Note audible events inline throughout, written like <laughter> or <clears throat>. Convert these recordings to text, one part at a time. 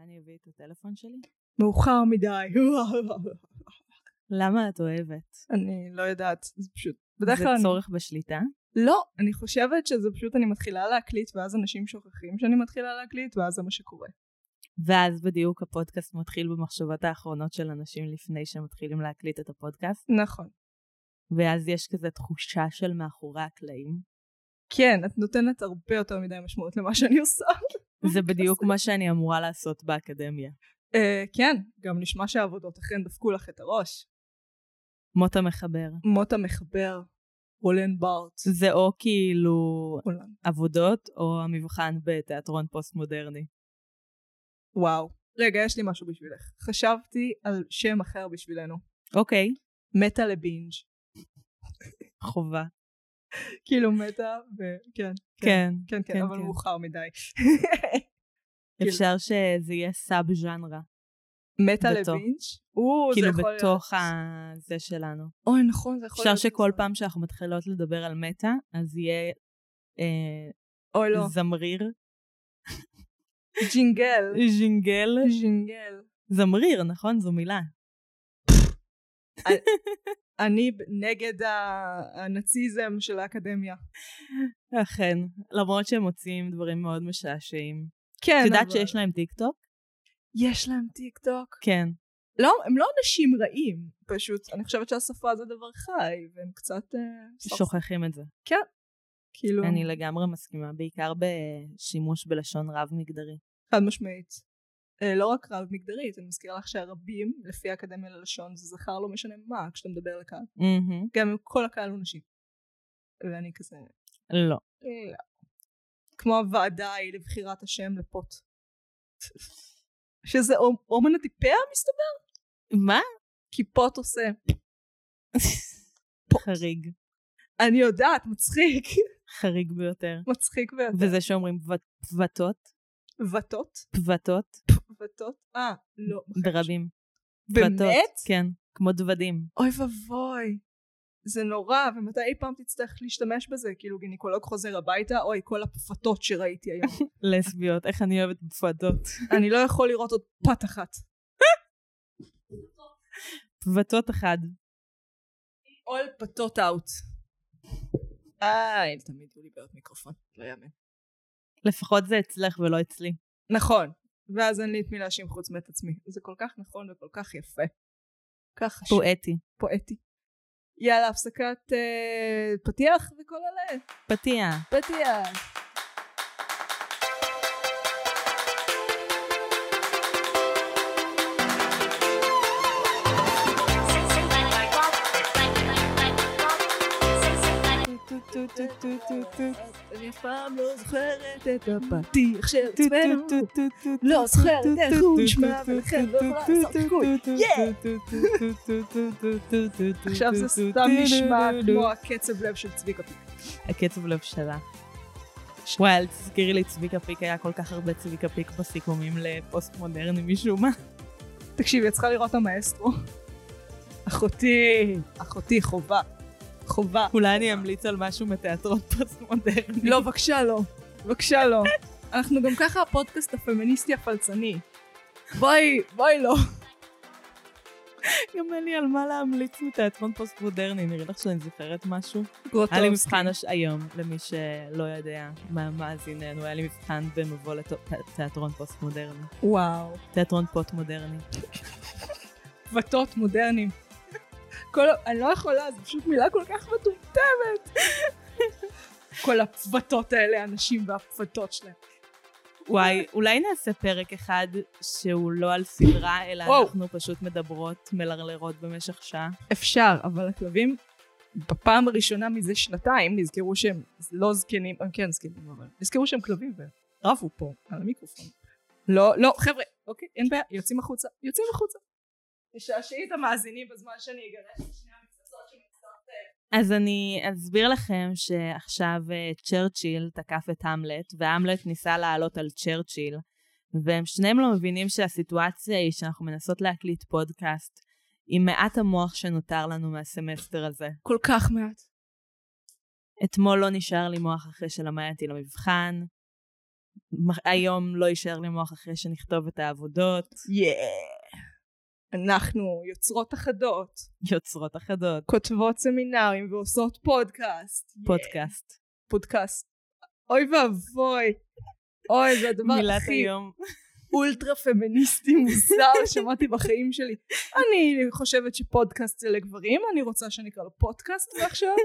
אולי אני אביא את הטלפון שלי? מאוחר מדי. למה את אוהבת? אני לא יודעת, זה פשוט... בדרך זה כלל... אני- צורך בשליטה? לא, אני חושבת שזה פשוט אני מתחילה להקליט ואז אנשים שוכחים שאני מתחילה להקליט ואז זה מה שקורה. ואז בדיוק הפודקאסט מתחיל במחשבות האחרונות של אנשים לפני שהם מתחילים להקליט את הפודקאסט, נכון. ואז יש כזה תחושה של מאחורי הקלעים. כן, את נותנת הרבה יותר מדי משמעות למה שאני עושה. זה בדיוק מה שאני אמורה לעשות באקדמיה. אה, כן, גם נשמע שהעבודות אכן דפקו לך את הראש. מוטה מחבר. מוטה מחבר, רולן בארט. זה או כאילו. עבודות או המבחן בתיאטרון פוסט מודרני. וואו. רגע, יש לי משהו בשבילך. חשבתי על שם אחר בשבילנו. אוקיי, מתה לבינג'. חובה. <laughs> כאילו מתה ו... כן. כן, כן, כן, כן, אבל כן. מאוחר מדי. <laughs> אפשר שזה יהיה סאב ז'אנרה. או, זה כאילו בתוך. הזה שלנו. אוי, נכון, זה יכול אפשר להיות. שכל כזה. פעם שאנחנו מתחילות לדבר על מטא, אז יהיה אה, אוי, לא. זמריר, ג'ינגל. ז'ינגל, ז'ינגל. זמריר, נכון? זו מילה. <laughs> אני נגד הנאציזם של האקדמיה. אכן, למרות שהם מוציאים דברים מאוד משעשעים. כן, את יודעת אבל- שיש להם טיק טוק? יש להם טיק טוק. כן. לא, הם לא אנשים רעים, פשוט, אני חושבת שהשפה זה דבר חי, והם קצת... אה, שוכחים את זה. כאילו, אני לגמרי מסכימה, בעיקר בשימוש בלשון רב מגדרי. חד משמעית. אה, לא רק רב מגדרית, אני מזכירה לך שהרבים, לפי האקדמיה ללשון, זה זכר לא משנה מה, כשאתה מדבר לקהל. מהמם. גם אם כל הקהל הוא נשים. ואני כזה... לא. לא. כמו הוועדה ההיא לבחירת השם לפוט. שזה אומ- אומנוטיפיה מסתבר? מה? כי פוט עושה. <laughs> חריג. אני יודעת, מצחיק. חריג ביותר. מצחיק ביותר. וזה שאומרים פבטות, ותות? פבטות, ותות? אה, לא. ברבים. באמת? פבטות, כן, כמו דוודים. אוי ואבוי. זה נורא, ומתי אי פעם תצטרך להשתמש בזה? כאילו גינקולוג חוזר הביתה, אוי, כל הפפתות שראיתי היום. <laughs> לסביות, איך אני אוהבת פבטות. <laughs> אני לא יכול לראות עוד פת אחת. פבטות אחד. all פתות אאוט. אה, תמיד היו לי בעיות מיקרופון, לא יאמן. לפחות זה אצלך ולא אצלי. נכון, ואז אין לי את מי להאשים חוץ מאת עצמי. זה כל כך נכון וכל כך יפה. כך חשוב. פואטי. פואטי. יאללה, הפסקת אה, פתיח וכל אלה. פתיח. פתיח. אני אף פעם לא זוכרת את הפתיח של עצמנו. לא זוכרת איך הוא נשמע ולכן לא יכולה לעשות חיקוי. עכשיו זה סתם נשמע <laughs> כמו <laughs> הקצב לב של צביקה פיק. הקצב לב שלה. וואי, אל תזכירי לי, צביקה פיק היה כל כך הרבה צביקה פיק בסיכומים לפוסט מודרני משום מה. תקשיבי, את צריכה לראות המאסטרו. אחותי, אחותי, חובה. חובה. אולי אני אמליץ על משהו מתיאטרון פוסט מודרני. לא, בבקשה לא. בבקשה לא. אנחנו גם ככה הפודקאסט הפמיניסטי הפלצני. בואי, בואי לא. גם אין לי על מה להמליץ מתיאטרון פוסט מודרני, נראה לך שאני זוכרת משהו? גרוטובסקי. היה לי מבחן. היום, למי שלא יודע ממאזיננו, היה לי מבחן במבוא לתיאטרון פוסט מודרני. וואו. תיאטרון פוט מודרני. כל, אני לא יכולה, זו פשוט מילה כל כך מטומטמת. <laughs> כל הפבטות האלה, הנשים והפבטות שלהם. וואי, אולי נעשה פרק אחד שהוא לא על סדרה, אלא וואו. אנחנו פשוט מדברות, מלרלרות במשך שעה. אפשר, אבל הכלבים, בפעם הראשונה מזה שנתיים, נזכרו שהם לא זקנים, הם כן זקנים, אבל נזכרו שהם כלבים ורבו פה על המיקרופון. לא, לא, חבר'ה, אוקיי, אין בעיה, יוצאים החוצה, יוצאים החוצה. תשעשעי את המאזינים בזמן שאני אגרש את שני המפצצות שמקצות... אז אני אסביר לכם שעכשיו אה, צ'רצ'יל תקף את המלט, והמלט ניסה לעלות על צ'רצ'יל, והם שניהם לא מבינים שהסיטואציה היא שאנחנו מנסות להקליט פודקאסט עם מעט המוח שנותר לנו מהסמסטר הזה. כל כך מעט. אתמול לא נשאר לי מוח אחרי שלמדתי למבחן, היום לא יישאר לי מוח אחרי שנכתוב את העבודות, יאה. אנחנו יוצרות אחדות, יוצרות אחדות, כותבות סמינרים ועושות פודקאסט. פודקאסט. פודקאסט. אוי ואבוי. אוי, זה הדבר מילת הכי היום. אולטרה פמיניסטי מוזר שמעתי בחיים שלי. אני חושבת שפודקאסט זה לגברים, אני רוצה שנקרא לו פודקאסט מעכשיו.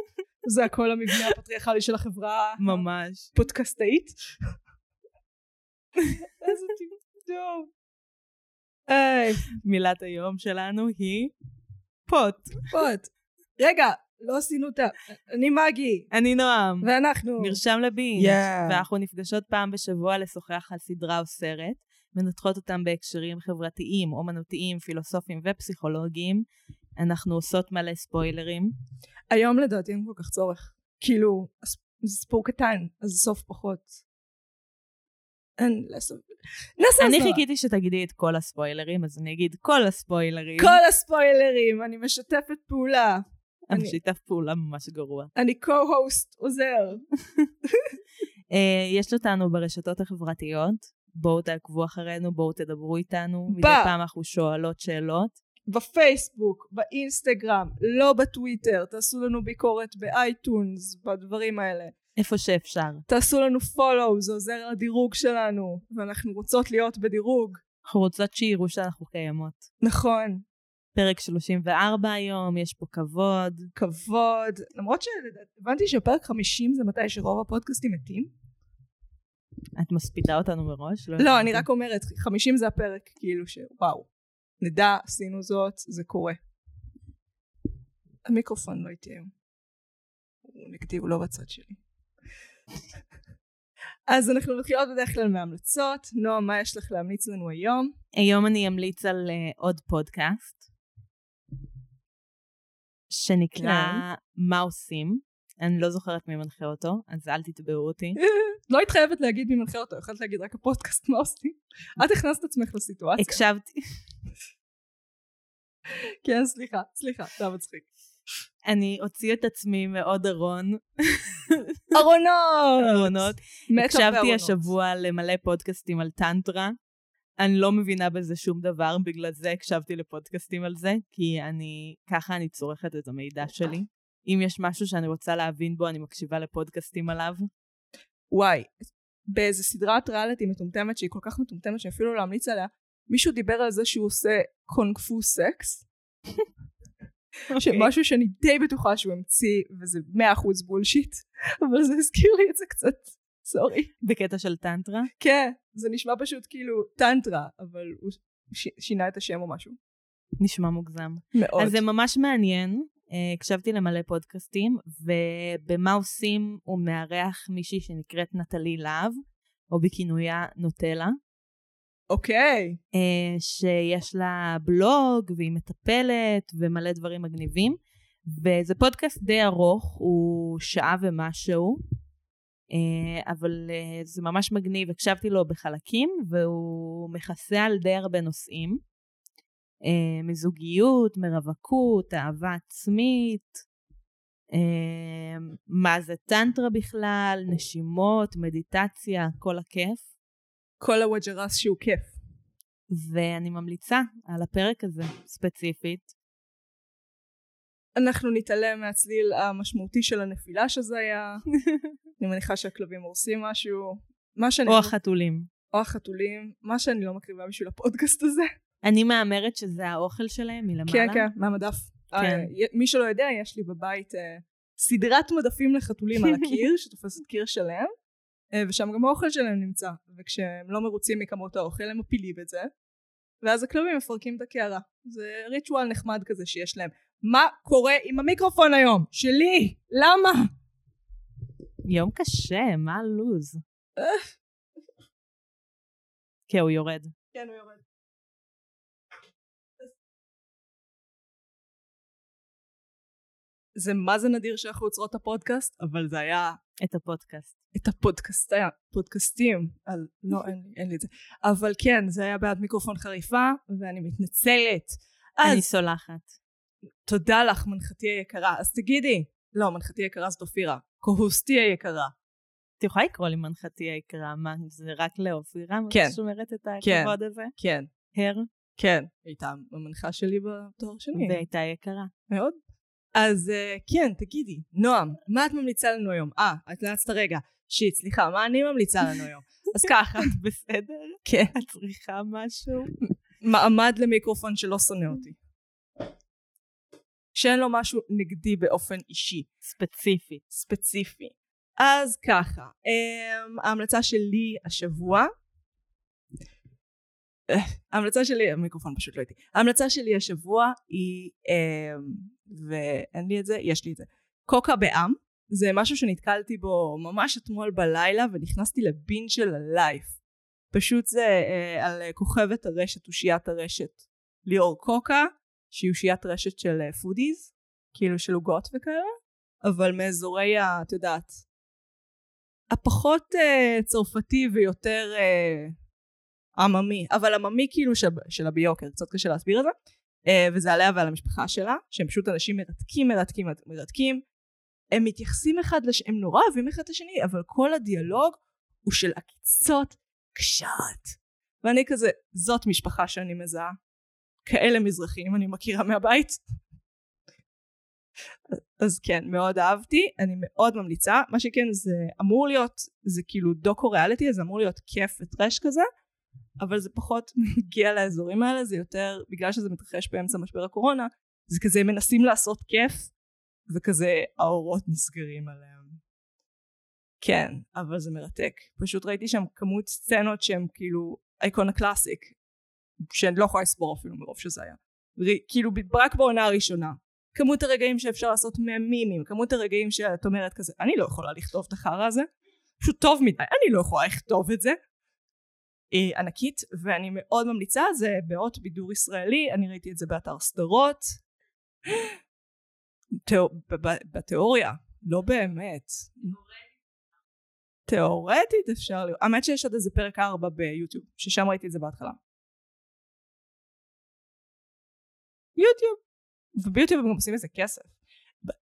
זה הכל המבנה הפטריארכלי של החברה ממש. הפודקאסטאית. <laughs> איזה טוב. מילת היום שלנו היא פוט. פוד. רגע, לא עשינו אותה. אני מגי, אני נועם. ואנחנו. מרשם לבינג' Yeah. ואנחנו נפגשות פעם בשבוע לשוחח על סדרה או סרט, מנתחות אותם בהקשרים חברתיים, אומנותיים, פילוסופיים ופסיכולוגיים. אנחנו עושות מלא ספוילרים. היום לדעתי אין כל כך צורך. כאילו, זה סיפור קטן, אז סוף פחות. אין, לעשות... נעשה אני הסברה. חיכיתי שתגידי את כל הספוילרים, אז אני אגיד כל הספוילרים. כל הספוילרים, אני משתפת פעולה. אני- המשתף פעולה ממש גרוע. אני co-host עוזר. <laughs> אה, יש אותנו ברשתות החברתיות, בואו תעקבו אחרינו, בואו תדברו איתנו. מדי ב- פעם אנחנו שואלות שאלות. בפייסבוק, באינסטגרם, לא בטוויטר, תעשו לנו ביקורת באייטונס, בדברים האלה. איפה שאפשר. תעשו לנו follow, זה עוזר לדירוג שלנו, ואנחנו רוצות להיות בדירוג. אנחנו רוצות שיראו שאנחנו קיימות. נכון, פרק 34 היום, יש פה כבוד. כבוד. למרות שהבנתי שפרק 50 זה מתי שרוב הפודקאסטים מתים. את מספידה אותנו מראש? לא, הבנתי. אני רק אומרת, 50 זה הפרק, כאילו שוואו. נדע, עשינו זאת, זה קורה. המיקרופון לא איתי היום. הוא נגדי, הוא לא בצד שלי. אז אנחנו מתחילות בדרך כלל מהמלצות. נועה, מה יש לך להמליץ לנו היום? היום אני אמליץ על uh, עוד פודקאסט, שנקרא כן. מה עושים. אני לא זוכרת מי מנחה אותו, אז אל תתבעו אותי. <laughs> לא היית חייבת להגיד מי מנחה אותו, יכולת להגיד רק הפודקאסט מה עושים. <laughs> את הכנסת עצמך לסיטואציה. הקשבתי, <laughs> כן, סליחה, סליחה, זה היה מצחיק. אני אוציא את עצמי מעוד ארון, ארונות! ארונות. הקשבתי. השבוע למלא פודקאסטים על טנטרה. אני לא מבינה בזה שום דבר, בגלל זה הקשבתי לפודקאסטים על זה, כי אני, ככה אני צורכת את המידע שלי. אם יש משהו שאני רוצה להבין בו, אני מקשיבה לפודקאסטים עליו. וואי, באיזה סדרת ריאליטי מטומטמת שהיא כל כך מטומטמת שאפילו להמליץ עליה, מישהו דיבר על זה שהוא עושה קונג פו סקס. שמשהו שאני די בטוחה שהוא המציא וזה מאה אחוז bullshit, <laughs> אבל זה הזכיר לי את זה קצת, sorry. בקטע של טנטרה. כן, זה נשמע פשוט כאילו טנטרה, אבל הוא ש- שינה את השם או משהו. נשמע מוגזם. מאוד. אז זה ממש מעניין. אה, הקשבתי למלא פודקאסטים, ובמה עושים הוא מארח מישהי שנקראת נטלי להב, או בכינויה נוטלה, אוקיי. אה, שיש לה בלוג והיא מטפלת ומלא דברים מגניבים. וזה פודקאסט די ארוך, הוא שעה ומשהו, אה, אבל אה, זה ממש מגניב, הקשבתי לו בחלקים, והוא מכסה על די הרבה נושאים. מזוגיות, מרווקות, אהבה עצמית, מה זה טנטרה בכלל, נשימות, מדיטציה, כל הכיף. כל הווג'רס שהוא כיף. ואני ממליצה על הפרק הזה ספציפית. אנחנו נתעלם מהצליל המשמעותי של הנפילה שזה היה. <laughs> אני מניחה שהכלבים הורסים משהו. מה שאני... או החתולים. או החתולים. מה שאני לא מקריבה בשביל הפודקאסט הזה. אני מהמרת שזה האוכל שלהם מלמעלה. כן, כן, מהמדף. כן. אה, י- מי שלא יודע, יש לי בבית אה, סדרת מדפים לחתולים על הקיר, <laughs> שתופסת קיר שלם, ושם גם האוכל שלהם נמצא. וכשהם לא מרוצים מכמות האוכל, הם מפילים את זה, ואז הכלבים מפרקים את הקערה. זה ריטואל נחמד כזה שיש להם. מה קורה עם המיקרופון היום? שלי! למה? יום קשה, מה הלו"ז? <laughs> כן, הוא יורד. כן, הוא יורד. זה מה זה נדיר שאנחנו עוצרות את הפודקאסט, אבל זה היה את הפודקאסט. את הפודקאסט, פודקאסטים, על, לא, אין, אין לי את זה, אבל כן, זה היה בעד מיקרופון חריפה, ואני מתנצלת. אני אז סולחת. תודה לך, מנחתי היקרה. אז תגידי, לא, מנחתי היקרה זאת אופירה, קהוסתי היקרה. את יכולה לקרוא לי מנחתי היקרה, מה, זה רק לאופירה? כן. שומרת את כן. הכבוד הזה? כן, הר, כן. הייתה המנחה שלי בתואר שני. והייתה יקרה. מאוד. אז אה, כן, תגידי, נועם, מה את ממליצה לנו היום? אה, את נעצת רגע. שיט, סליחה, מה אני ממליצה לנו היום? אז ככה, את <laughs> בסדר? כן. את צריכה משהו? מעמד למיקרופון שלא שונא אותי. שאין לו משהו נגדי באופן אישי, ספציפית. ספציפי. אז ככה, um, ההמלצה שלי השבוע, ההמלצה שלי, המיקרופון פשוט לא איתי, ההמלצה שלי השבוע היא, um, ואין לי את זה, יש לי את זה, קוקה בעם, זה משהו שנתקלתי בו ממש אתמול בלילה ונכנסתי לבין של הלייף. פשוט זה uh, על כוכבת הרשת, אושיית הרשת, ליאור קוקה, שהיא אושיית רשת של foodies, כאילו של עוגות וכאלה, אבל מאזורי ה... את יודעת, הפחות uh, צרפתי ויותר עממי, אבל עממי כאילו של, של הביוקר, קצת קשה להסביר את זה, uh, וזה עליה ועל המשפחה שלה, שהם פשוט אנשים מרתקים, מרתקים, מרתקים, הם מתייחסים אחד לש... הם נורא אוהבים אחד את השני, אבל כל הדיאלוג הוא של עקיצות קשות. ואני כזה, זאת משפחה שאני מזהה. כאלה מזרחים אני מכירה מהבית. אז כן, מאוד אהבתי, אני מאוד ממליצה. מה שכן, זה אמור להיות, זה כאילו דוקו ריאליטי, זה אמור להיות כיף וטרש כזה, אבל זה פחות <laughs> מגיע לאזורים האלה, זה יותר, בגלל שזה מתרחש באמצע משבר הקורונה, זה כזה מנסים לעשות כיף, וכזה האורות נסגרים עליהם. כן, אבל זה מרתק. פשוט ראיתי שם כמות סצנות שהן כאילו אייקונה קלאסיק, שאני לא יכולה לספור אפילו מרוב שזה היה. כאילו רק בעונה הראשונה. כמות הרגעים שאפשר לעשות מהמימים, כמות הרגעים שאת אומרת כזה, אני לא יכולה לכתוב את החרא הזה, פשוט טוב מדי, אני לא יכולה לכתוב את זה. היא ענקית, ואני מאוד ממליצה, זה באות בידור ישראלי, אני ראיתי את זה באתר סדרות. תיאור, בתיאוריה, לא באמת. תיאורטית אפשר לראות, האמת שיש עוד איזה פרק 4 ביוטיוב, ששם ראיתי את זה בהתחלה. יוטיוב. וביוטיוב הם גם עושים איזה כסף.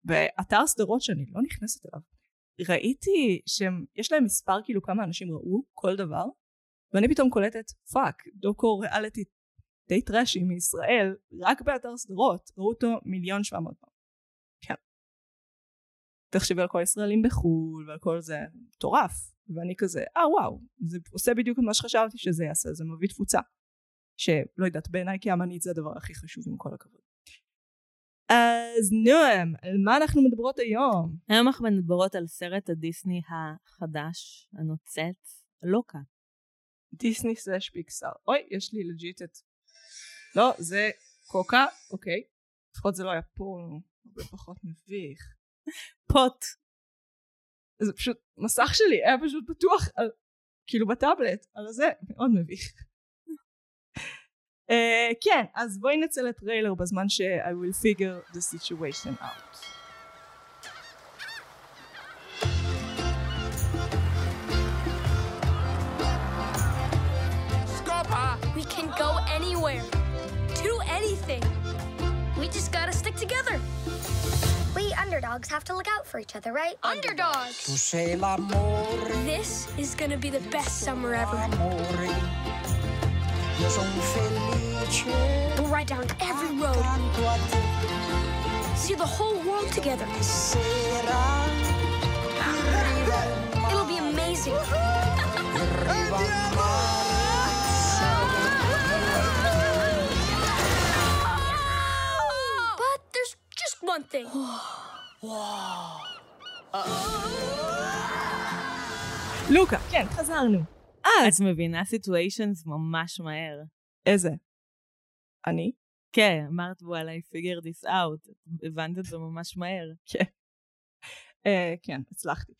באתר סדרות שאני לא נכנסת אליו, ראיתי שיש להם מספר כאילו כמה אנשים ראו כל דבר, ואני פתאום קולטת, fuck, דוקו ריאליטי די טראשי מישראל, רק באתר סדרות, ראו אותו מיליון שבע מאות פעם. כן. תחשבי על כל הישראלים בחו"ל ועל כל זה, מטורף. ואני כזה, אה וואו, זה עושה בדיוק מה שחשבתי שזה יעשה, זה מביא תפוצה. שלא יודעת, בעיניי כאמנית זה הדבר הכי חשוב עם כל הכבוד. אז נועם, על מה אנחנו מדברות היום? היום אנחנו מדברות על סרט הדיסני החדש, הנוצץ, לוקה. דיסני slash פיקסאר. אוי, יש לי legit את... לא, זה קוקה, אוקיי. לפחות זה לא היה פה, הרבה פחות מביך. פוט. זה פשוט, מסך שלי היה פשוט פתוח על, כאילו בטאבלט, על הזה, מאוד מביך. Uh, כן, אז בואי נצא לטריילר בזמן ש- I will figure the situation out. Anywhere. Do anything. We just gotta stick together. We underdogs have to look out for each other, right? Underdogs. Tu sei l'amore, This is gonna be the best summer ever. amore. Io. We'll ride down every road, Accanto a te see the whole world together. sera. Arriva il It'll be amazing. Just one thing. לוקה, כן, חזרנו. אז, את מבינה סיטואשנס ממש מהר. איזה? אני? כן, אמרת וואלה, I figure this out. הבנת את זה ממש מהר. אה, כן, הצלחתי.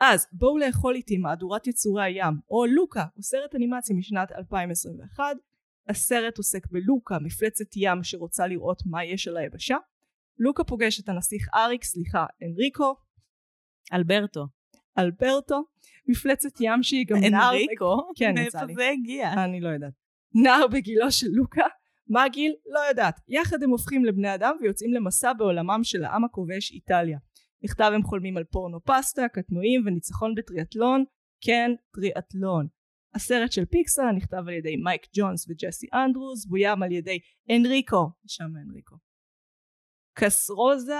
אז בואו לאכול איתי מהדורת יצורי הים, או לוקה, הוא סרט אנימציה משנת 2021. הסרט עוסק בלוקה, מפלצת ים שרוצה לראות מה יש על היבשה. לוקה פוגש את הנסיך אריק, סליחה, אנריקו, אלברטו. אלברטו, מפלצת ים שהיא גם נער... אנריקו? כן, מאיפה יצא לי. זה הגיע? אני לא יודעת. נער בגילו של לוקה, מה הגיל? לא יודעת. יחד הם הופכים לבני אדם ויוצאים למסע בעולמם של העם הכובש איטליה. נכתב הם חולמים על פורנו פסטה, קטנועים וניצחון בטריאטלון, כן, טריאטלון. הסרט של פיקסר נכתב על ידי מייק ג'ונס וג'סי אנדרוס, בוים על ידי אנריקו, שם אנריקו. קסרוזה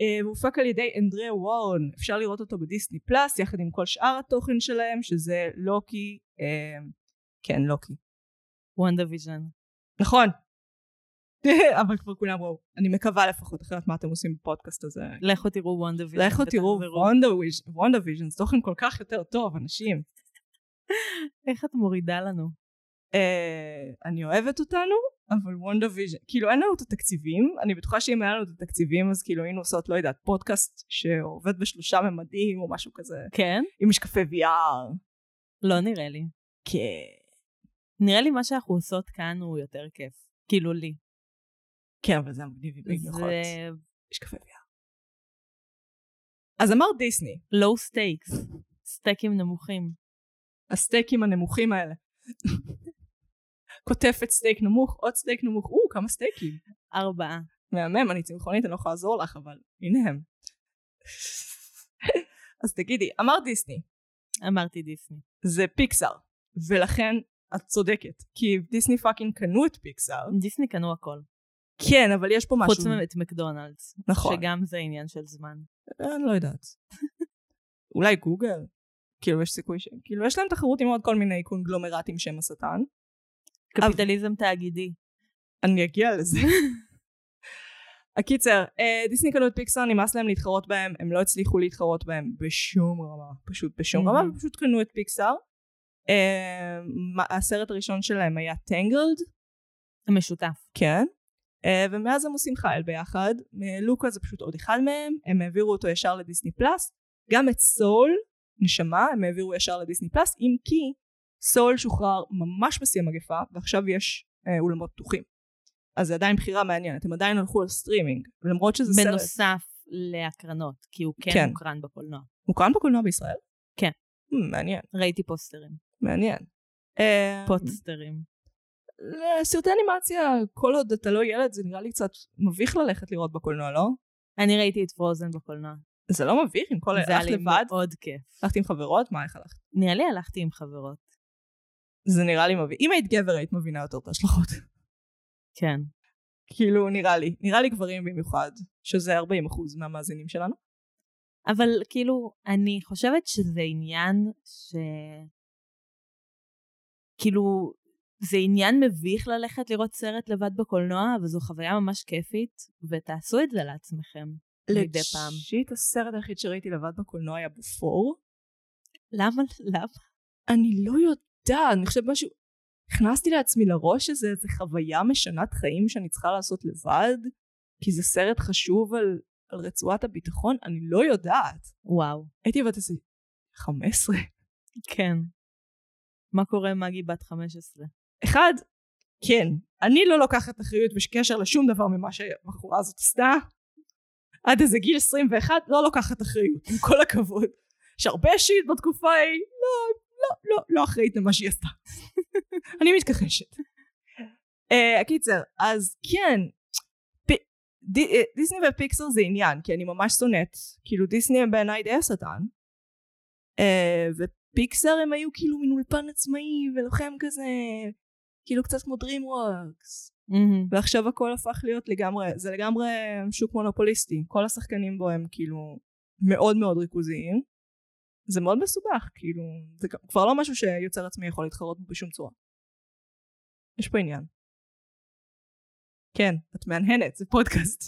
אה, הופק על ידי אנדריה וורן, אפשר לראות אותו בדיסני פלאס יחד עם כל שאר התוכן שלהם שזה לוקי, אה, כן לוקי. וונדה ויז'ן. נכון. <laughs> אבל כבר כולם ראו. אני מקווה לפחות, אחרת מה אתם עושים בפודקאסט הזה? לכו תראו וונדה ויז'ן. לכו תראו וונדה ויז'ן, זה תוכן כל כך יותר טוב, אנשים. <laughs> איך את מורידה לנו? אה, אני אוהבת אותנו, אבל וונדה ויז'ן, כאילו אין לנו את התקציבים, אני בטוחה שאם היה לנו את התקציבים אז כאילו היינו עושות, לא יודעת, פודקאסט שעובד בשלושה ממדים או משהו כזה, כן? עם משקפי VR. לא נראה לי. כן. נראה לי מה שאנחנו עושות כאן הוא יותר כיף. כאילו לי. כן, אבל זה מגניב במיוחד. זה משקפי VR. אז אמרת דיסני, low stakes. סטייקים נמוכים. הסטייקים הנמוכים האלה. קוטפת סטייק נמוך, עוד סטייק נמוך, או, כמה סטייקים. ארבעה. מהמם, אני צמחונית, אני לא יכולה לעזור לך, אבל הנה הם. אז תגידי, אמרת דיסני, אמרתי דיסני. זה פיקסאר, ולכן את צודקת, כי דיסני fucking קנו את פיקסאר, דיסני קנו הכל. כן, אבל יש פה משהו, חוץ מאת מקדונלדס. נכון, שגם זה עניין של זמן. אני לא יודעת. אולי גוגל? כאילו יש סיכוי ש... כאילו יש להם תחרות עם עוד כל מיני קונגלומרטים שהם השטן. קפיטליזם תאגידי. אני אגיע לזה. <laughs> הקיצר, אה, דיסני קנו את פיקסאר, נמאס להם להתחרות בהם, הם לא הצליחו להתחרות בהם בשום רמה, פשוט בשום רמה. הם פשוט קנו את פיקסאר. אה, הסרט הראשון שלהם היה Tangled, משותף. כן, אה, ומאז הם עושים חיל ביחד, לוקה זה פשוט עוד אחד מהם, הם העבירו אותו ישר לדיסני פלאס, גם את Soul, נשמה, הם העבירו ישר לדיסני פלאס, אם כי Soul שוחרר ממש בשיא המגפה, ועכשיו יש אה, אולמות פתוחים. אז זה עדיין בחירה מעניינת, הם עדיין הלכו על סטרימינג, ולמרות שזה סרט בנוסף להקרנות, כי הוא כן כן. מוקרן בקולנוע. מוקרן בקולנוע בישראל? כן. Hmm, מעניין, ראיתי פוסטרים. מעניין. אה, פוסטרים. סרטי אנימציה, כל עוד אתה לא ילד, זה נראה לי קצת מביך ללכת לראות בקולנוע, לא? אני ראיתי את פרוזן בקולנוע. זה לא מביך עם כל... זה היה הלכת לי לבד? מאוד כיף. הלכת עם חברות? מה, איך הלכת? נראה לי הלכתי עם חברות. זה נראה לי מביך. אם היית גבר היית מבינה יותר את ההשלכות. כן. כאילו, נראה לי. נראה לי גברים במיוחד, שזה 40% מהמאזינים שלנו. אבל כאילו, אני חושבת שזה עניין ש... כאילו, זה עניין מביך ללכת לראות סרט לבד בקולנוע, אבל זו חוויה ממש כיפית, ותעשו את זה לעצמכם. מדי פעם. לג'יט הסרט היחיד שראיתי לבד בקולנוע היה בפור. למה? למה? אני לא יודעת, אני חושבת משהו... הכנסתי לעצמי לראש איזה איזה חוויה משנת חיים שאני צריכה לעשות לבד, כי זה סרט חשוב על, על רצועת הביטחון, אני לא יודעת. וואו. הייתי בת איזה 15. כן. מה קורה עם מגי בת 15? אחד, כן, אני לא לוקחת אחריות בקשר לשום דבר ממה שהבחורה הזאת עשתה. עד איזה גיל 21 לא לוקחת אחריות, עם כל הכבוד. יש הרבה שיט בתקופה ההיא, לא, לא, לא, לא אחראית למה שהיא עשתה. אני מתכחשת. Uh, הקיצר, אז כן, פ- די, אה, דיסני ופיקסר זה עניין, כי אני ממש שונאת, כאילו דיסני הם בעיניי די השטן. Uh, ופיקסר הם היו כאילו מין אולפן עצמאי ולוחם כזה, כאילו קצת כמו DreamWorks. מהמם. ועכשיו הכל הפך להיות לגמרי, זה לגמרי שוק מונופוליסטי, כל השחקנים בו הם כאילו מאוד מאוד ריכוזיים. זה מאוד מסובך, כאילו, זה כבר לא משהו שיוצר עצמי יכול להתחרות בו בשום צורה. יש פה עניין. כן, את מהנהנת, זה פודקאסט.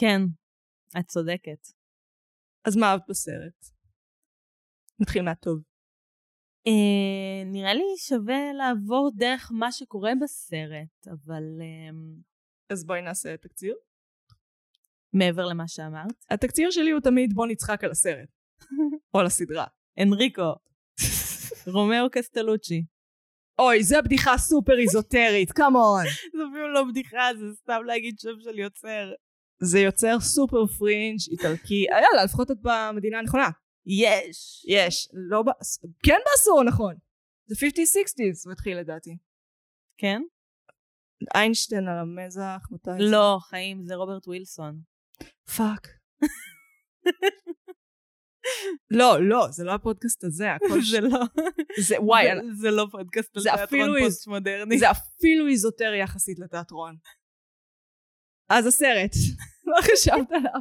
כן, את צודקת. אז מה אהבת בסרט? נתחיל מהטוב. אה, נראה לי שווה לעבור דרך מה שקורה בסרט, אבל אה, אז בואי נעשה תקציר. מעבר למה שאמרת. התקציר שלי הוא תמיד בוא נצחק על הסרט. <laughs> או על הסדרה. אנריקו, <laughs> רומאו קסטלוצ'י. אוי, זה בדיחה סופר איזוטרית, come on. <laughs> זה אפילו לא בדיחה, זה סתם להגיד שם של יוצר. זה יוצר סופר פרינג' איטלקי. אה, יאללה, לפחות את במדינה הנכונה. יש. יש. לא ב... כן בעשור הנכון. זה 50-60's הוא התחיל לדעתי. כן? איינשטיין על המזח, מתי? לא, חיים, זה רוברט ווילסון. fuck. לא, לא, זה לא הפודקאסט הזה, הכל. <laughs> זה לא, זה, וואי, זה- לא פודקאסט על תיאטרון אפילו איז- פוסט מודרני. זה אפילו איזוטרי יחסית לתיאטרון. אז הסרט, <laughs> מה חשבת עליו?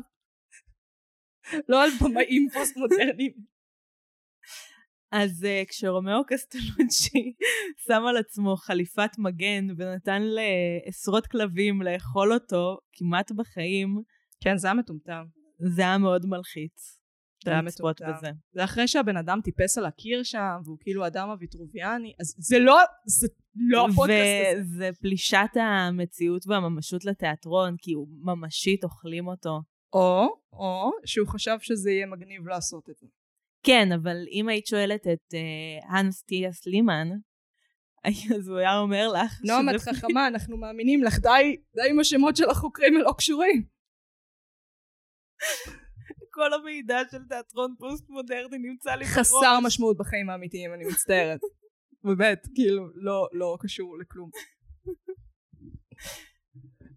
לא על במאים פוסט מודרניים. אז uh, כשרומאו קסטלוצ'י <laughs> שם על עצמו חליפת מגן ונתן לעשרות כלבים לאכול אותו כמעט בחיים, כן, זה היה מטומטם. זה היה מאוד מלחיץ. זה היה מטומטם. בזה. זה אחרי שהבן אדם טיפס על הקיר שם, והוא כאילו אדם הוויטרוביאני, אז זה לא, זה לא הפודקאסט הזה. וזה פלישת המציאות והממשות לתיאטרון, כי הוא ממשית אוכלים אותו. או, או, שהוא חשב שזה יהיה מגניב לעשות את זה. כן, אבל אם היית שואלת את uh, האנס טיאס לימן, אז הוא היה אומר לך נועם, את חכמה, אנחנו מאמינים לך, די, די עם השמות של החוקרים הלא קשורים. כל המידע של תיאטרון פוסט מודרני נמצא לי בראש. חסר משמעות בחיים האמיתיים, אני מצטערת. <laughs> באמת, כאילו, לא, לא קשור לכלום. <laughs>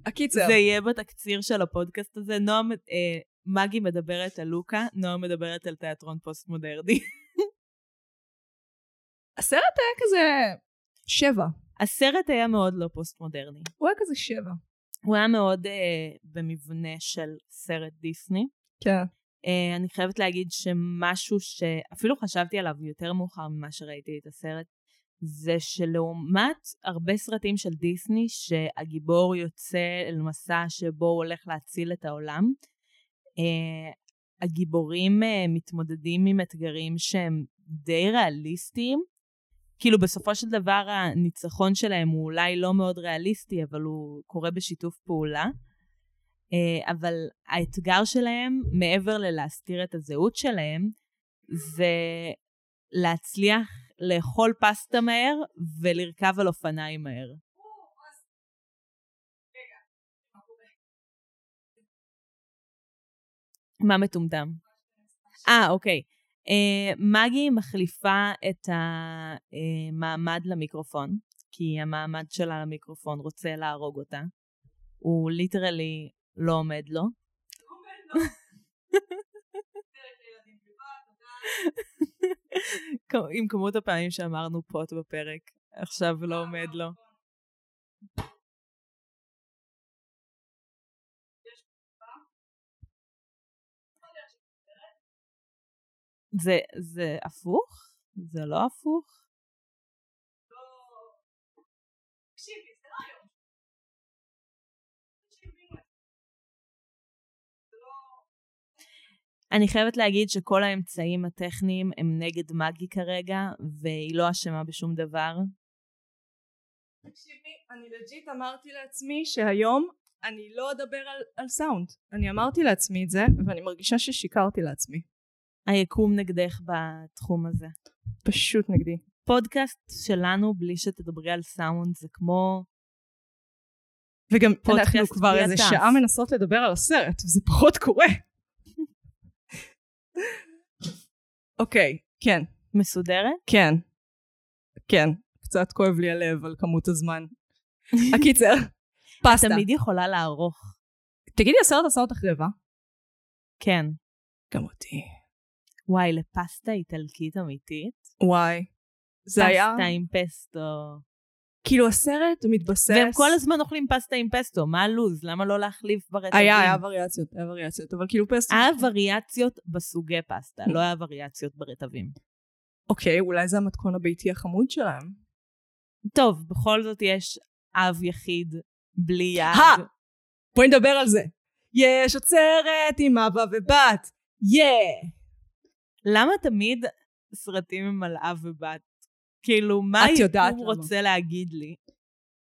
הקיצר, זה יהיה בתקציר של הפודקאסט הזה. נועם, אה, מגי מדברת על לוקה, נועם מדברת על תיאטרון פוסט מודרני. <laughs> הסרט היה כזה שבע. הסרט היה מאוד לא פוסט מודרני. הוא היה כזה שבע. הוא היה מאוד אה, במבנה של סרט דיסני. כן. אה, אני חייבת להגיד שמשהו שאפילו חשבתי עליו יותר מאוחר ממה שראיתי את הסרט, זה שלעומת הרבה סרטים של דיסני שהגיבור יוצא אל מסע שבו הוא הולך להציל את העולם, אה, הגיבורים אה, מתמודדים עם אתגרים שהם די ריאליסטיים. כאילו בסופו של דבר הניצחון שלהם הוא אולי לא מאוד ריאליסטי, אבל הוא קורה בשיתוף פעולה. אה, אבל האתגר שלהם, מעבר ללהסתיר את הזהות שלהם, זה להצליח לאכול פסטה מהר ולרכב על אופניים מהר. מה מטומטם? אה, אוקיי. אה, מגי מחליפה את המעמד למיקרופון, כי המעמד שלה למיקרופון רוצה להרוג אותה. הוא ליטרלי לא עומד לו. <laughs> עם כמות הפעמים שאמרנו פוט בפרק, עכשיו לא עומד לו. זה, זה הפוך? זה לא הפוך? אני חייבת להגיד שכל האמצעים הטכניים הם נגד מגי כרגע, והיא לא אשמה בשום דבר. תקשיבי, אני legit אמרתי לעצמי שהיום אני לא אדבר על, על סאונד. אני אמרתי לעצמי את זה, ואני מרגישה ששיקרתי לעצמי. היקום נגדך בתחום הזה. פשוט נגדי. פודקאסט שלנו בלי שתדברי על סאונד זה כמו... וגם אנחנו כבר איזה. שעה מנסות לדבר על הסרט, וזה פחות קורה. אוקיי, כן, מסודרת? כן, כן. קצת כואב לי הלב על כמות הזמן. <laughs> הקיצר, פסטה. תמיד יכולה לערוך. תגידי, הסרט עשה אותך רבע? כן. גם אותי. וואי, לפסטה איטלקית אמיתית? וואי. זה היה, פסטה עם פסטו. כאילו הסרט מתבסס... והם כל הזמן אוכלים פסטה עם פסטו, מה הלו"ז? למה לא להחליף ברטבים? היה, היה וריאציות, היה וריאציות, אבל כאילו פסטה... היה וריאציות בסוגי פסטה, לא היה וריאציות ברטבים. אוקיי, אולי זה המתכון הביתי החמוד שלהם. טוב, בכל זאת יש אב יחיד בלי יד. הא! בואי נדבר על זה. יש עוצרת עם אבא ובת. יא! למה תמיד סרטים הם על אב ובת? כאילו, מה את יודעת היקום. רוצה להגיד לי?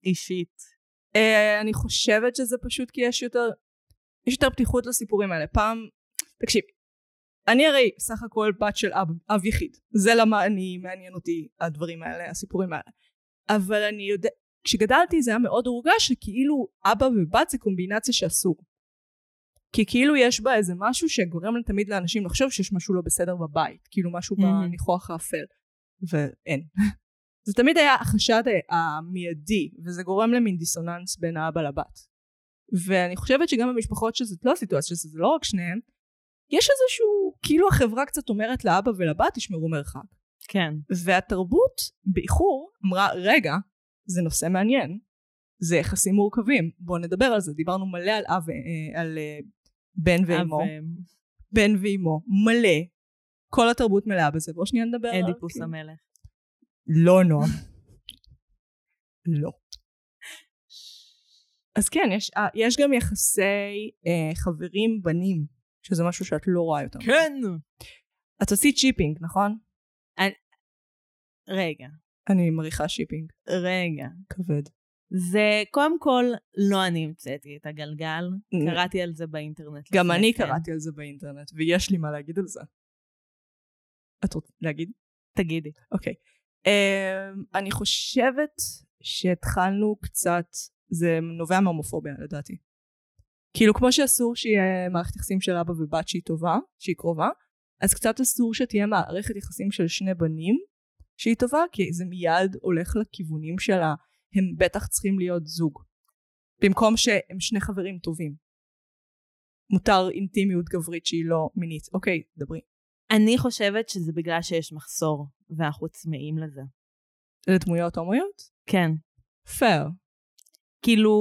אישית. אה, אני חושבת שזה פשוט כי יש יותר, יש יותר פתיחות לסיפורים האלה. פעם, תקשיבי, אני הרי סך הכל בת של אב, אב יחיד. זה למה אני, מעניין אותי הדברים האלה, הסיפורים האלה. אבל אני יודע, כשגדלתי זה היה מאוד הורגש שכאילו אבא ובת זה קומבינציה שאסור. כי כאילו יש בה איזה משהו שגורם תמיד לאנשים לחשוב שיש משהו לא בסדר בבית. כאילו משהו מהמם. בניחוח האפל. ואין. זה תמיד היה החשד המיידי, וזה גורם למין דיסוננס בין האבא לבת. ואני חושבת שגם במשפחות שזאת לא הסיטואציה, שזה לא רק שניהם, יש איזשהו, כאילו החברה קצת אומרת לאבא ולבת, תשמרו מרחק. כן. והתרבות, באיחור, אמרה, רגע, זה נושא מעניין. זה יחסים מורכבים, בואו נדבר על זה. דיברנו מלא על אב, אה, על אה, בן ואימו. בן ואימו, מלא. כל התרבות מלאה בזה. בואו שנייה נדבר על... אדיפוס המלך. לא נועם. לא. אז כן, יש, אה, יש גם יחסי אה, חברים בנים, שזה משהו שאת לא רואה יותר. כן! את עשית shipping, נכון? רגע, אני מריחה shipping. רגע. כבד. זה, קודם כל, לא אני המצאתי את הגלגל. קראתי על זה באינטרנט. גם אני כן. קראתי על זה באינטרנט, ויש לי מה להגיד על זה. את רוצה להגיד? תגידי. אוקיי. Um, אני חושבת שהתחלנו קצת, זה נובע מהומופוביה לדעתי. כאילו כמו שאסור שיהיה מערכת יחסים של אבא ובת שהיא טובה, שהיא קרובה, אז קצת אסור שתהיה מערכת יחסים של שני בנים שהיא טובה, כי זה מיד הולך לכיוונים שלה, הם בטח צריכים להיות זוג. במקום שהם שני חברים טובים. מותר אינטימיות גברית שהיא לא מינית. אוקיי, דברי. אני חושבת שזה בגלל שיש מחסור, ואנחנו צמאים לזה. לדמויות הומואיות? כן. פייר. כאילו,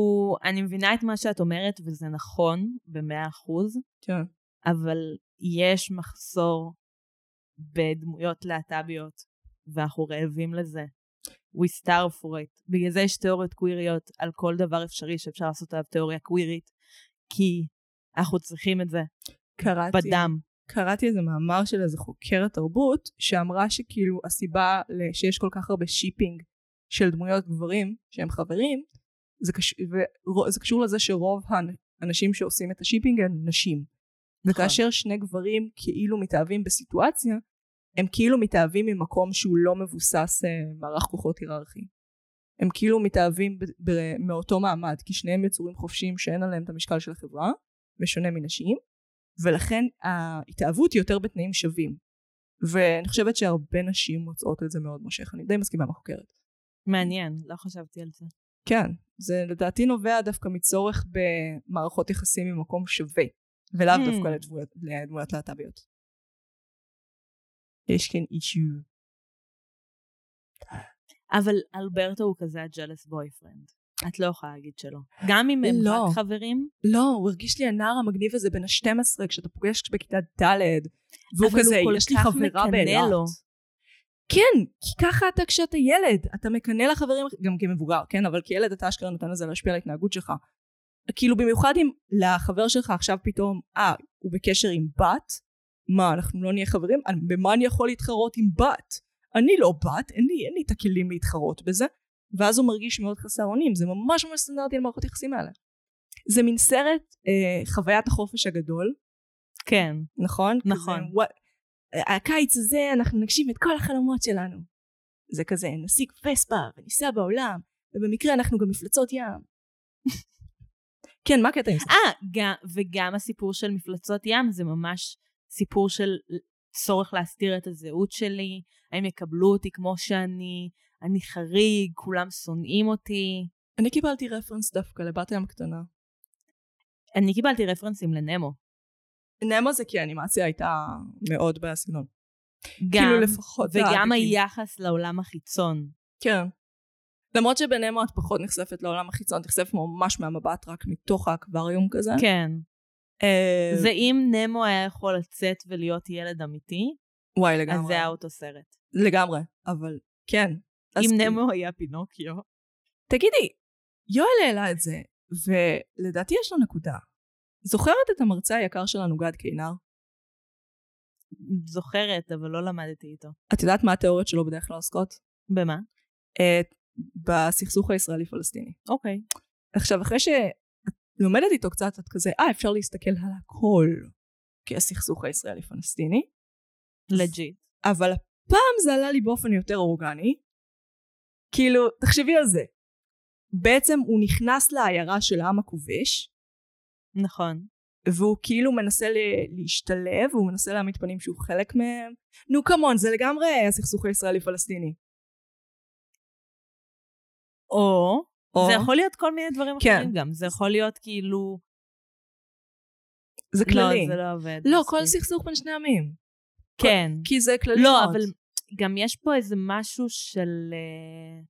אני מבינה את מה שאת אומרת, וזה נכון במאה אחוז, כן. אבל יש מחסור בדמויות להט"ביות, ואנחנו רעבים לזה. We starve for it. בגלל זה יש תיאוריות קוויריות על כל דבר אפשרי שאפשר לעשות עליו תיאוריה קווירית, כי אנחנו צריכים את זה קראתי, בדם. קראתי איזה מאמר של איזה חוקרת תרבות שאמרה שכאילו הסיבה שיש כל כך הרבה shipping של דמויות גברים שהם חברים זה, קש... ור... זה קשור לזה שרוב האנשים שעושים את ה shipping הם נשים. וכאשר שני גברים כאילו מתאהבים בסיטואציה הם כאילו מתאהבים ממקום שהוא לא מבוסס אה, מערך כוחות היררכי. הם כאילו מתאהבים ב... ב... מאותו מעמד כי שניהם יצורים חופשיים שאין עליהם את המשקל של החברה בשונה מנשים ולכן ההתאהבות היא יותר בתנאים שווים. ואני חושבת שהרבה נשים מוצאות את זה מאוד מושך, אני די מסכימה עם החוקרת. מעניין, לא חשבתי על זה. כן, זה לדעתי נובע דווקא מצורך במערכות יחסים ממקום שווה, ולאו Hmm. דווקא לדמויות, לדמויות להט"ביות. יש כאן אישיו. אבל אלברטו הוא כזה הג'לס בויפרנד. את לא יכולה להגיד שלא. גם אם הם לא. רק חברים, לא, הוא הרגיש לי הנער המגניב הזה בן ה-12 כשאתה פוגש בכיתה ד' והוא כזה, יש לי חברה באילת. לו. כן, כי ככה אתה כשאתה ילד, אתה מקנא לחברים, גם כמבוגר, כן, אבל כילד אתה אשכרה נותן לזה להשפיע על ההתנהגות שלך. כאילו במיוחד אם לחבר שלך עכשיו פתאום, אה, הוא בקשר עם בת, מה, אנחנו לא נהיה חברים? במה אני יכול להתחרות עם בת? אני לא בת, אין לי, אין לי את הכלים להתחרות בזה, ואז הוא מרגיש מאוד חסר אונים, זה ממש ממש סטנדרטי למערכות יחסים האלה. זה מין סרט, אה, חוויית החופש הגדול, כן. נכון? נכון. כזה, וואט, הקיץ הזה אנחנו נגשים את כל החלומות שלנו. זה כזה, נשיג וספה וניסע בעולם, ובמקרה אנחנו גם מפלצות ים. <laughs> כן, מה הקטע עם זה? אה, גם- וגם הסיפור של מפלצות ים זה ממש סיפור של צורך להסתיר את הזהות שלי, הם יקבלו אותי כמו שאני, אני חריג, כולם שונאים אותי. אני קיבלתי רפרנס דווקא לבת הים קטנה. אני קיבלתי רפרנסים לנמו. נמו זה כי האנימציה הייתה מאוד בסגנון. גם, כאילו לפחות וגם. היחס לעולם החיצון. כן. למרות שבנמו את פחות נחשפת לעולם החיצון, את נחשפת ממש מהמבט רק מתוך האקווריום כזה. כן. אה, זה אם נמו היה יכול לצאת ולהיות ילד אמיתי, וואי אז לגמרי. זה היה אותו סרט. לגמרי, אבל כן. אם נמו היה פינוקיו. תגידי, יואל העלה את זה, ולדעתי יש לו נקודה. זוכרת את המרצה היקר שלנו גד קינר? זוכרת, אבל לא למדתי איתו. את יודעת מה התיאוריות שלו בדרך כלל עוסקות? במה? את, בסכסוך הישראלי-פלסטיני. אוקיי. עכשיו, אחרי שאת לומדת איתו קצת, את כזה, אה, אפשר להסתכל על הכל כהסכסוך הישראלי-פלסטיני, לג'יט. אבל הפעם זה עלה לי באופן יותר אורגני. כאילו, תחשבי על זה. בעצם הוא נכנס לעיירה של העם הכובש, נכון. והוא כאילו מנסה להשתלב, והוא מנסה להעמיד פנים שהוא חלק מהם. נו, כמון, זה לגמרי הסכסוך הישראלי-פלסטיני. או, או, זה יכול להיות כל מיני דברים כן. אחרים גם. זה יכול להיות כאילו, זה כללי. לא, זה לא עובד. לא, מספיק. כל סכסוך בין שני עמים. כן. כי זה כללי לא, מאוד. אבל גם יש פה איזה משהו של אה,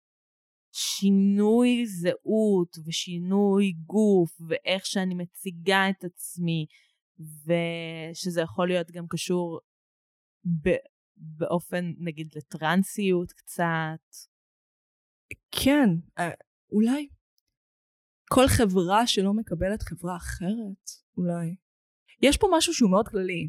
שינוי זהות ושינוי גוף ואיך שאני מציגה את עצמי ושזה יכול להיות גם קשור ב- באופן נגיד לטרנסיות קצת. כן, אה, אולי. כל חברה שלא מקבלת חברה אחרת, אולי. יש פה משהו שהוא מאוד כללי.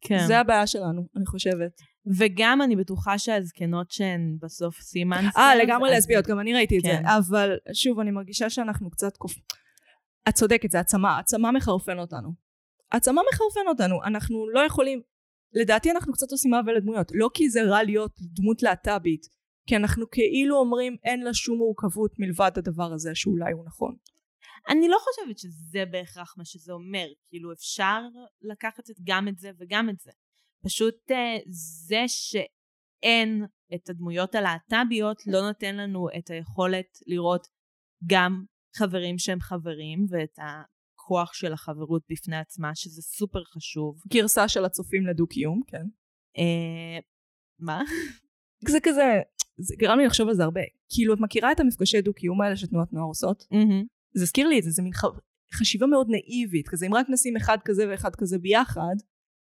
כן. זה הבעיה שלנו, אני חושבת. וגם אני בטוחה שהזקנות שהן בסוף סימנסיות. אה, לגמרי לסביות, גם אני ראיתי את כן. זה. אבל שוב, אני מרגישה שאנחנו קצת קופ... את צודקת, זה העצמה. העצמה מחרפן אותנו. העצמה מחרפן אותנו. אנחנו לא יכולים... לדעתי אנחנו קצת עושים עוול לדמויות. לא כי זה רע להיות דמות להט"בית, כי אנחנו כאילו אומרים אין לה שום מורכבות מלבד הדבר הזה שאולי הוא נכון. אני לא חושבת שזה בהכרח מה שזה אומר. כאילו, אפשר לקחת גם את זה וגם את זה. פשוט אה, זה שאין את הדמויות הלהט"ביות לא נותן לנו את היכולת לראות גם חברים שהם חברים ואת הכוח של החברות בפני עצמה, שזה סופר חשוב. גרסה של הצופים לדו-קיום, כן. אה, מה? זה כזה, זה גרם לי לחשוב על זה הרבה. כאילו, את מכירה את המפגשי דו-קיום האלה שתנועות נוער עושות? זה הזכיר לי את זה, זה מין ח... חשיבה מאוד נאיבית, כזה אם רק נשים אחד כזה ואחד כזה ביחד,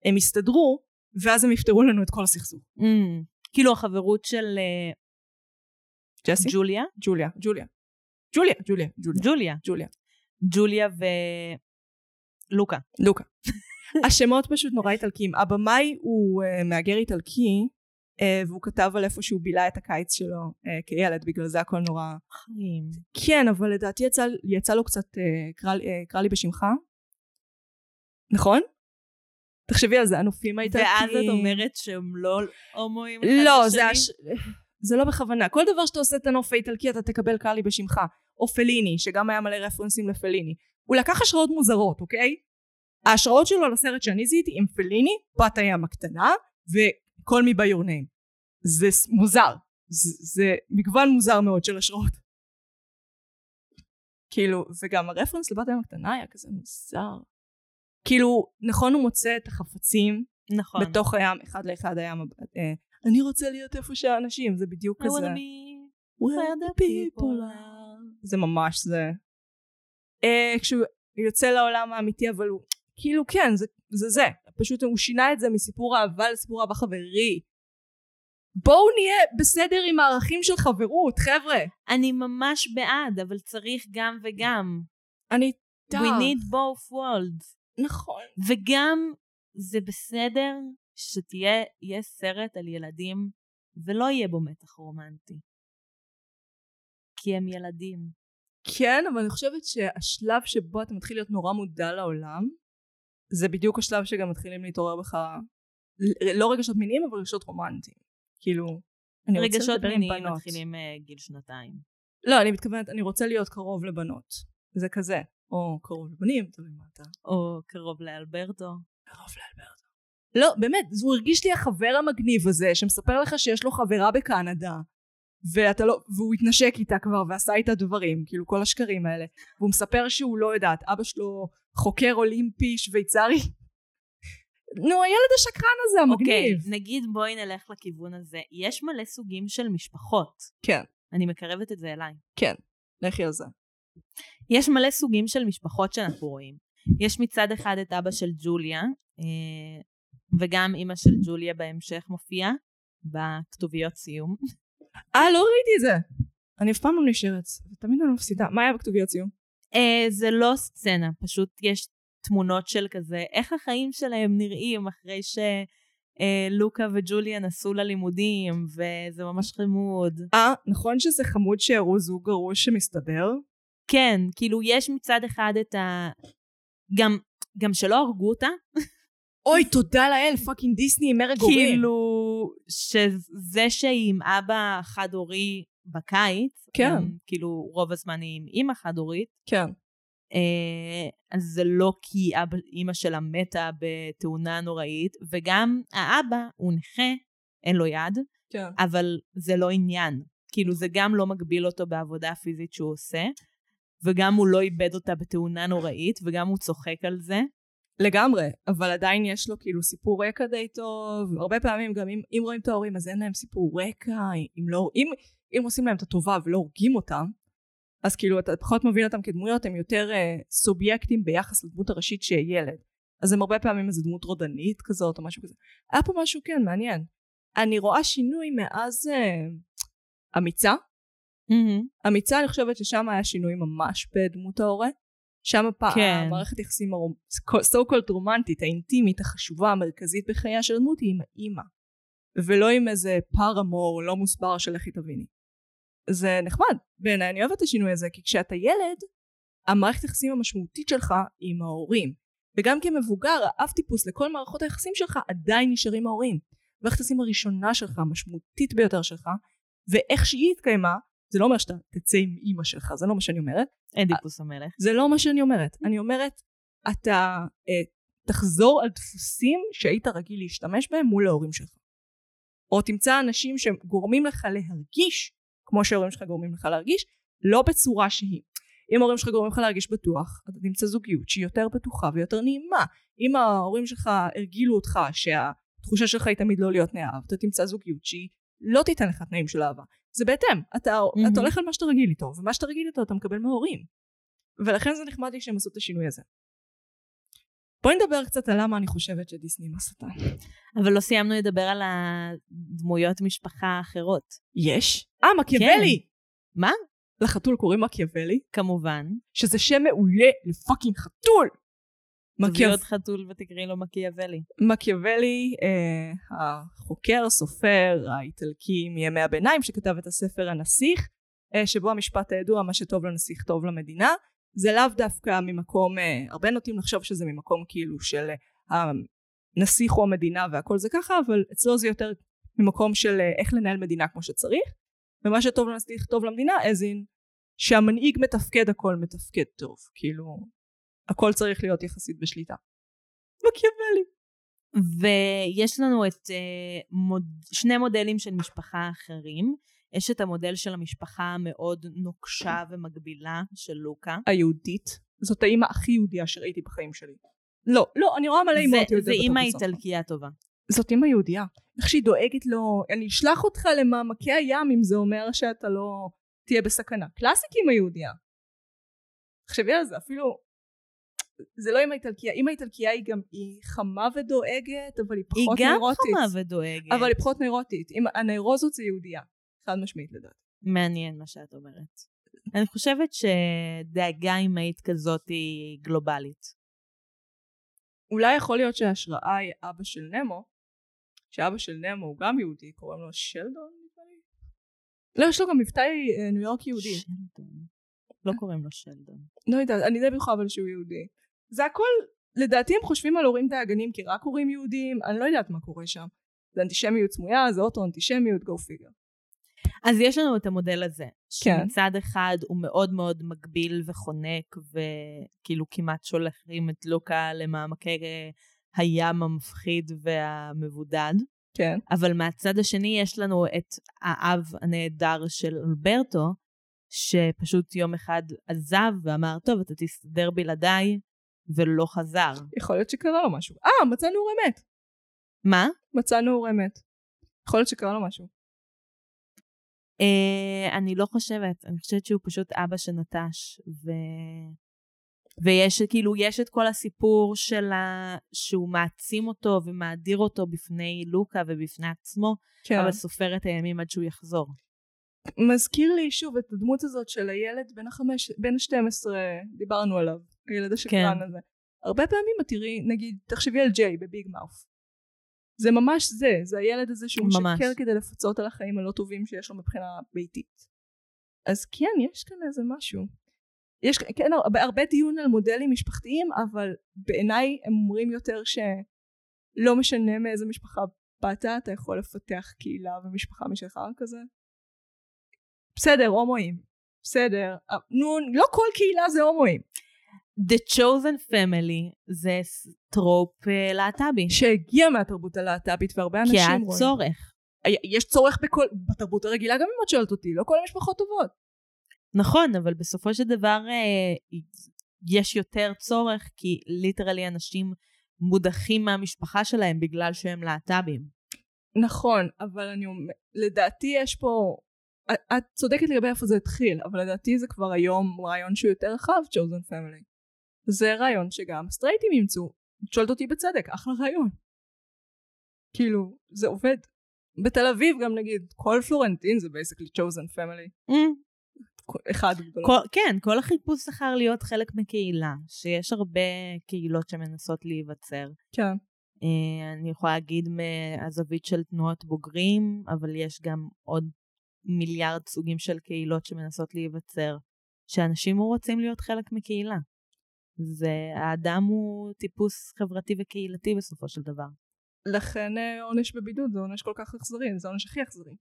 הם יסתדרו, ואז הם יפתרו לנו את כל הסכסוך. Mm. כאילו החברות של אה, ג'סי? ג'וליה? ג'וליה, ג'וליה. ג'וליה, ג'וליה, ג'וליה. ג'וליה. ג'וליה. ג'וליה ולוקה. לוקה. <laughs> השמות פשוט נורא איטלקיים. הבמאי הוא uh, מהגר איטלקי, uh, והוא כתב על איפה שהוא בילה את הקיץ שלו uh, כילד, בגלל זה הכל נורא... חיים. כן, אבל לדעתי יצא, יצא לו קצת uh, קרא, uh, קרא לי בשמך. נכון? תחשבי על זה, הנופים האיטלקיים. ואז את אומרת שהם לא הומואים לא? זה, הש... זה לא בכוונה. כל דבר שאתה עושה את הנוף האיטלקי אתה תקבל קרא לי בשמך. או פליני, שגם היה מלא רפרנסים לפליני. הוא לקח השראות מוזרות, אוקיי? ההשראות שלו על הסרט שאני זיהיתי עם פליני, בת הים הקטנה, me by your name. זה מוזר. זה, זה מגוון מוזר מאוד של השראות. כאילו, וגם הרפרנס לבת הים הקטנה היה כזה מוזר. כאילו, נכון הוא מוצא את החפצים נכון. בתוך הים, אחד לאחד הים, אה, אני רוצה להיות איפה שהאנשים, זה בדיוק I כזה. wanna be where the people are. זה ממש זה. אה, כשהוא יוצא לעולם האמיתי, אבל הוא, כאילו כן, זה זה. זה. פשוט הוא שינה את זה מסיפור אהבה לסיפור אהבה חברי. בואו נהיה בסדר עם הערכים של חברות, חבר'ה. אני ממש בעד, אבל צריך גם וגם. אני We איתך. need both worlds. נכון. וגם זה בסדר שתהיה יהיה סרט על ילדים ולא יהיה בו מתח רומנטי. כי הם ילדים. כן, אבל אני חושבת שהשלב שבו אתה מתחיל להיות נורא מודע לעולם, זה בדיוק השלב שגם מתחילים להתעורר בך, לא רגשות מיניים, אבל רגשות רומנטיים. כאילו, אני רוצה רגשות לדבר עם מיניים בנות. מתחילים אה, גיל שנתיים. לא, אני מתכוונת, אני רוצה להיות קרוב לבנות. זה כזה. או קרוב לבנים, תלוי מה אתה. או קרוב לאלברטו. קרוב לאלברטו. לא, באמת, הוא הרגיש לי החבר המגניב הזה, שמספר לך שיש לו חברה בקנדה, ואתה לא, והוא התנשק איתה כבר ועשה איתה דברים, כאילו כל השקרים האלה. והוא מספר שהוא לא יודעת, אבא שלו חוקר אולימפי שוויצרי. <laughs> נו, הילד השקרן הזה, אוקיי, המגניב. נגיד בואי נלך לכיוון הזה. יש מלא סוגים של משפחות. כן, אני מקרבת את זה אליי. כן, לכי על זה. יש מלא סוגים של משפחות שאנחנו רואים. יש מצד אחד את אבא של ג'וליה, אה, וגם אימא של ג'וליה בהמשך מופיעה בכתוביות סיום. אה, לא ראיתי את זה. אני אף פעם לא נשארת, ותמיד אני מפסידה. מה היה בכתוביות סיום? אה, זה לא סצנה, פשוט יש תמונות של כזה, איך החיים שלהם נראים אחרי שלוקה וג'וליה נסעו ללימודים, וזה ממש חמוד. אה, נכון שזה חמוד שהראו זוג גרוש שמסתדר? כן, כאילו יש מצד אחד את ה... גם, גם שלא הרגו אותה, אוי, תודה לאל, fucking דיסני עם הרג הורים. כאילו, שזה שהיא עם אבא חד-הורי בקיץ, כן. גם, כאילו רוב הזמן היא עם אימא חד-הורית, כן. אה, אז זה לא כי אבא, אימא שלה מתה בתאונה נוראית, וגם האבא הוא נכה, אין לו יד, כן. אבל זה לא עניין. כאילו זה גם לא מגביל אותו בעבודה הפיזית שהוא עושה, וגם הוא לא איבד אותה בתאונה נוראית, וגם הוא צוחק על זה. לגמרי, אבל עדיין יש לו כאילו סיפור רקע די טוב, הרבה פעמים גם אם, אם רואים את ההורים אז אין להם סיפור רקע, אם לא, אם, אם עושים להם את הטובה ולא הורגים אותם, אז כאילו אתה פחות מבין אותם כדמויות, הם יותר uh, סובייקטים ביחס לדמות הראשית שהיא ילד. אז הם הרבה פעמים איזה דמות רודנית כזאת או משהו כזה. היה פה משהו כן מעניין. אני רואה שינוי מאז uh, אמיצה. אמיצה אני חושבת ששם היה שינוי ממש בדמות ההורה. שם פעם כן. המערכת יחסים so called רומנטית, האינטימית, החשובה, המרכזית בחייה של הדמות היא עם האימא. ולא עם איזה פארמור לא מוסבר של לכי תביני. זה נחמד בעיניי, אני אוהבת את השינוי הזה, כי כשאתה ילד, המערכת היחסים המשמעותית שלך היא עם ההורים. וגם כמבוגר, האב טיפוס לכל מערכות היחסים שלך עדיין נשארים ההורים. מערכת היחסים הראשונה שלך, המשמעותית ביותר שלך, ואיך שהיא התקיימה, זה לא אומר שאתה תצא עם אימא שלך, זה לא מה שאני אומרת. אדיפוס המלך. זה לא מה שאני אומרת. אני אומרת, אתה אה, תחזור על דפוסים שהיית רגיל להשתמש בהם מול ההורים שלך. או תמצא אנשים שגורמים לך להרגיש כמו שההורים שלך גורמים לך להרגיש, לא בצורה שהיא. אם ההורים שלך גורמים לך להרגיש בטוח, אתה תמצא זוגיות שהיא יותר בטוחה ויותר נעימה. אם ההורים שלך הרגילו אותך שהתחושה שלך היא תמיד לא להיות נאהב, אתה תמצא זוגיות שהיא לא תיתן לך תנאים של אהבה. זה בהתאם, אתה, mm-hmm. אתה הולך על מה שאתה רגיל איתו, ומה שאתה רגיל איתו אתה מקבל מההורים. ולכן זה נחמד לי שהם עשו את השינוי הזה. בואי נדבר קצת על למה אני חושבת שדיסני מסתה. אבל לא סיימנו לדבר על הדמויות משפחה האחרות. יש? אה, מקיאוולי! מה? לחתול קוראים מקיאוולי, כמובן. שזה שם מעולה לפאקינג חתול! תביאי מקיאב- עוד חתול ותקראי לו מקיאוולי. מקיאוולי, אה, החוקר, סופר, האיטלקי מימי הביניים, שכתב את הספר הנסיך, אה, שבו המשפט הידוע, מה שטוב לנסיך טוב למדינה. זה לאו דווקא ממקום, אה, הרבה נוטים לחשוב שזה ממקום כאילו של אה, הנסיך הוא המדינה והכל זה ככה, אבל אצלו זה יותר ממקום של אה, איך לנהל מדינה כמו שצריך, ומה שטוב לנסיך טוב למדינה, as in, שהמנהיג מתפקד הכל מתפקד טוב, כאילו, הכל צריך להיות יחסית בשליטה. מקיאוולי. ויש לנו את uh, מוד... שני מודלים של משפחה אחרים. יש את המודל של המשפחה המאוד נוקשה ומגבילה של לוקה. היהודית. זאת האימא הכי יהודייה שראיתי בחיים שלי. לא, לא, אני רואה מלא זה, אימהות זה יהודיות. אימא בטופס, איטלקייה טובה. זאת אימא יהודייה. איך שהיא דואגת לו, אני אשלח אותך למעמקי הים אם זה אומר שאתה לא תהיה בסכנה. קלאסיק אימא יהודייה. תחשבי על זה, אפילו, זה לא אימא איטלקייה, אימא איטלקייה היא גם, היא חמה ודואגת, אבל היא היא פחות גם נוירוטית. חמה ודואגת. אבל היא פחות נוירוטית. אם- הנוירוזות זה יהודייה. חד משמעית לדעת. מעניין מה שאת אומרת. אני חושבת שדאגה אימהית כזאת היא גלובלית. אולי יכול להיות שההשראה היא אבא של נמו, שאבא של נמו הוא גם יהודי, קוראים לו שלדון נדמה לי? לא, יש לו גם מבטא אה, ניו יורק יהודי. שלדון. לא קוראים לו שלדון. לא יודעת, אני די בטוחה אבל שהוא יהודי. זה הכל, לדעתי הם חושבים על הורים דאגנים כי רק הורים יהודים, אני לא יודעת מה קורה שם. זה אנטישמיות סמויה, זה אוטו אנטישמיות, go figure. אז יש לנו את המודל הזה, כן. שמצד אחד הוא מאוד מאוד מגביל וחונק, וכאילו כמעט שולחים את לוקה למעמקי הים המפחיד והמבודד. כן. אבל מהצד השני יש לנו את האב הנהדר של אלברטו, שפשוט יום אחד עזב ואמר, טוב, אתה תסתדר בלעדיי, ולא חזר. יכול להיות שקרה לו משהו. אה, מצאנו הורה מת. מה? מצאנו הורה מת. יכול להיות שקרה לו משהו. אה, אני לא חושבת, אני חושבת שהוא פשוט אבא שנטש, ו... ויש כאילו, יש את כל הסיפור של ה... שהוא מעצים אותו ומאדיר אותו בפני לוקה ובפני עצמו, כן. אבל סופר את הימים עד שהוא יחזור. מזכיר לי שוב את הדמות הזאת של הילד בן החמש, בן ה-12, דיברנו עליו, הילד השקרן כן. הזה. הרבה פעמים את תראי, נגיד, תחשבי על ג'יי בביג מאוף. זה ממש זה, זה הילד הזה שהוא ממש. משקר כדי לפצות על החיים הלא טובים שיש לו מבחינה ביתית. אז כן, יש כאן איזה משהו. יש כן הרבה, הרבה דיון על מודלים משפחתיים, אבל בעיניי הם אומרים יותר שלא משנה מאיזה משפחה באת, אתה יכול לפתח קהילה ומשפחה משלך כזה. בסדר, הומואים. בסדר. נו, לא כל קהילה זה הומואים. The Chosen Family זה טרופ אה, להט"בי. שהגיע מהתרבות הלהט"בית והרבה כי היה אנשים רואים. צורך. יש צורך בכל, בתרבות הרגילה גם אם את שואלת אותי, לא כל המשפחות טובות. נכון, אבל בסופו של דבר אה, יש יותר צורך, כי ליטרלי אנשים מודחים מהמשפחה שלהם בגלל שהם להט"בים. נכון, אבל אני אומר, לדעתי יש פה, את צודקת לגבי איפה זה התחיל, אבל לדעתי זה כבר היום רעיון שהוא יותר רחב, chosen family. זה רעיון שגם סטרייטים ימצאו. את שואלת אותי בצדק, אחלה רעיון. כאילו, זה עובד. בתל אביב גם נגיד, כל פלורנטין זה בייסקלי chosen family. Mm, אחד גדול. כן, כל החיפוש שכר להיות חלק מקהילה, שיש הרבה קהילות שמנסות להיווצר. כן. אה, אני יכולה להגיד מהזווית של תנועות בוגרים, אבל יש גם עוד מיליארד סוגים של קהילות שמנסות להיווצר, שאנשים רוצים להיות חלק מקהילה. והאדם הוא טיפוס חברתי וקהילתי בסופו של דבר. לכן אה, עונש בבידוד זה עונש כל כך אכזרי, זה העונש הכי אכזרי.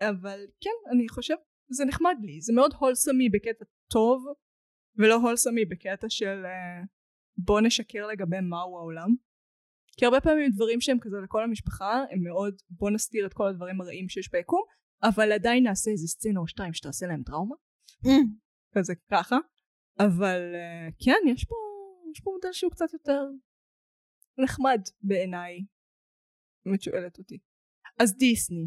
אבל כן, אני חושב, זה נחמד לי, זה מאוד הולסמי בקטע טוב, ולא הולסמי בקטע של אה, בוא נשקר לגבי מהו העולם. כי הרבה פעמים דברים שהם כזה לכל המשפחה, הם מאוד בוא נסתיר את כל הדברים הרעים שיש ביקום, אבל עדיין נעשה איזה סצנה או שתיים שתעשה להם טראומה, כזה ככה. אבל אה, כן, יש פה, יש פה מודל שהוא קצת יותר נחמד בעיניי, אם את שואלת אותי. אז דיסני,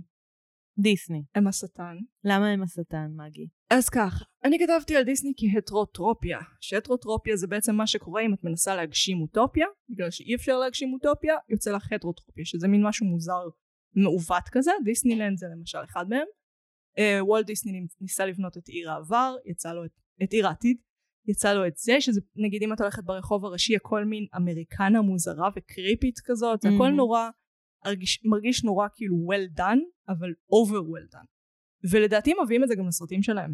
דיסני. הם השטן. למה הם השטן, מגי? אז ככה, אני כתבתי על דיסני כהטרוטרופיה, שהטרוטרופיה זה בעצם מה שקורה אם את מנסה להגשים אוטופיה, בגלל שאי אפשר להגשים אוטופיה, יוצא לך הטרוטרופיה, שזה מין משהו מוזר מעוות כזה, דיסנילנד זה למשל אחד מהם. אה, וולט דיסני ניסה לבנות את עיר העבר, יצא לו את, את עיר העתיד, יצא לו את זה, שזה נגיד אם את הולכת ברחוב הראשי הכל מין אמריקנה מוזרה וקריפית כזאת, זה הכל. נורא, הרגיש, מרגיש נורא כאילו well done, אבל over well done. ולדעתי מביאים את זה גם לסרטים שלהם.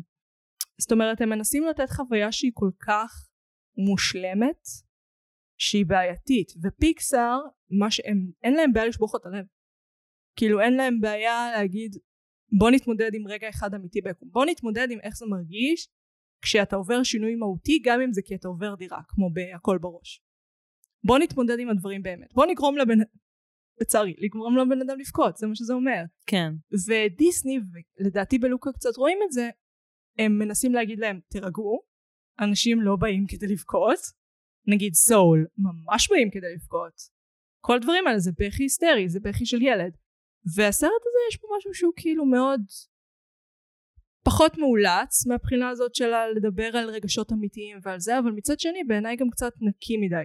זאת אומרת הם מנסים לתת חוויה שהיא כל כך מושלמת, שהיא בעייתית, ופיקסאר, מה שהם, אין להם בעיה לשפוך את הלב. כאילו אין להם בעיה להגיד בוא נתמודד עם רגע אחד אמיתי ביקום, בוא נתמודד עם איך זה מרגיש כשאתה עובר שינוי מהותי גם אם זה כי אתה עובר דירה כמו בהכל בראש. בוא נתמודד עם הדברים באמת, בוא נגרום לבן, לצערי, לגרום לבן אדם לבכות, זה מה שזה אומר. כן. ודיסני, ולדעתי בלוקה קצת רואים את זה, הם מנסים להגיד להם תירגעו, אנשים לא באים כדי לבכות, נגיד סול ממש באים כדי לבכות. כל הדברים האלה זה בכי היסטרי, זה בכי של ילד. והסרט הזה יש פה משהו שהוא כאילו מאוד פחות מאולץ מהבחינה הזאת של לדבר על רגשות אמיתיים ועל זה, אבל מצד שני בעיניי גם קצת נקי מדי.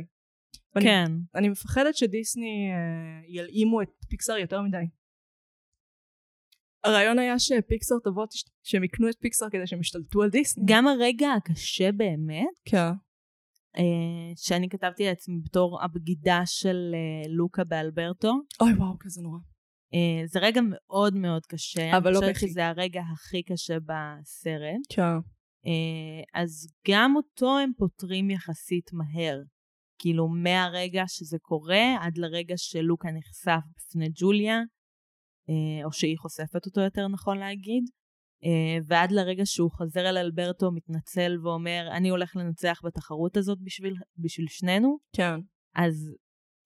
ואני- כן. אני מפחדת שדיסני אה, ילאימו את פיקסאר יותר מדי. הרעיון היה שפיקסאר תבוא, תש- שהם יקנו את פיקסאר כדי שהם ישתלטו על דיסני. גם הרגע הקשה באמת, כן. אה, שאני כתבתי לעצמי בתור הבגידה של אה, לוקה באלברטו, אוי וואו, כזה נורא. אה, זה רגע מאוד מאוד קשה. אבל לא אני בכי. חושבת שזה הרגע הכי קשה בסרט. כן. אה, אז גם אותו הם פותרים יחסית מהר. כאילו מהרגע שזה קורה עד לרגע שלוקה נחשף בפני ג'וליה, אה, או שהיא חושפת אותו יותר נכון להגיד, ועד לרגע שהוא חוזר אל אלברטו, מתנצל ואומר, אני הולך לנצח בתחרות הזאת בשביל, בשביל שנינו, כן. אז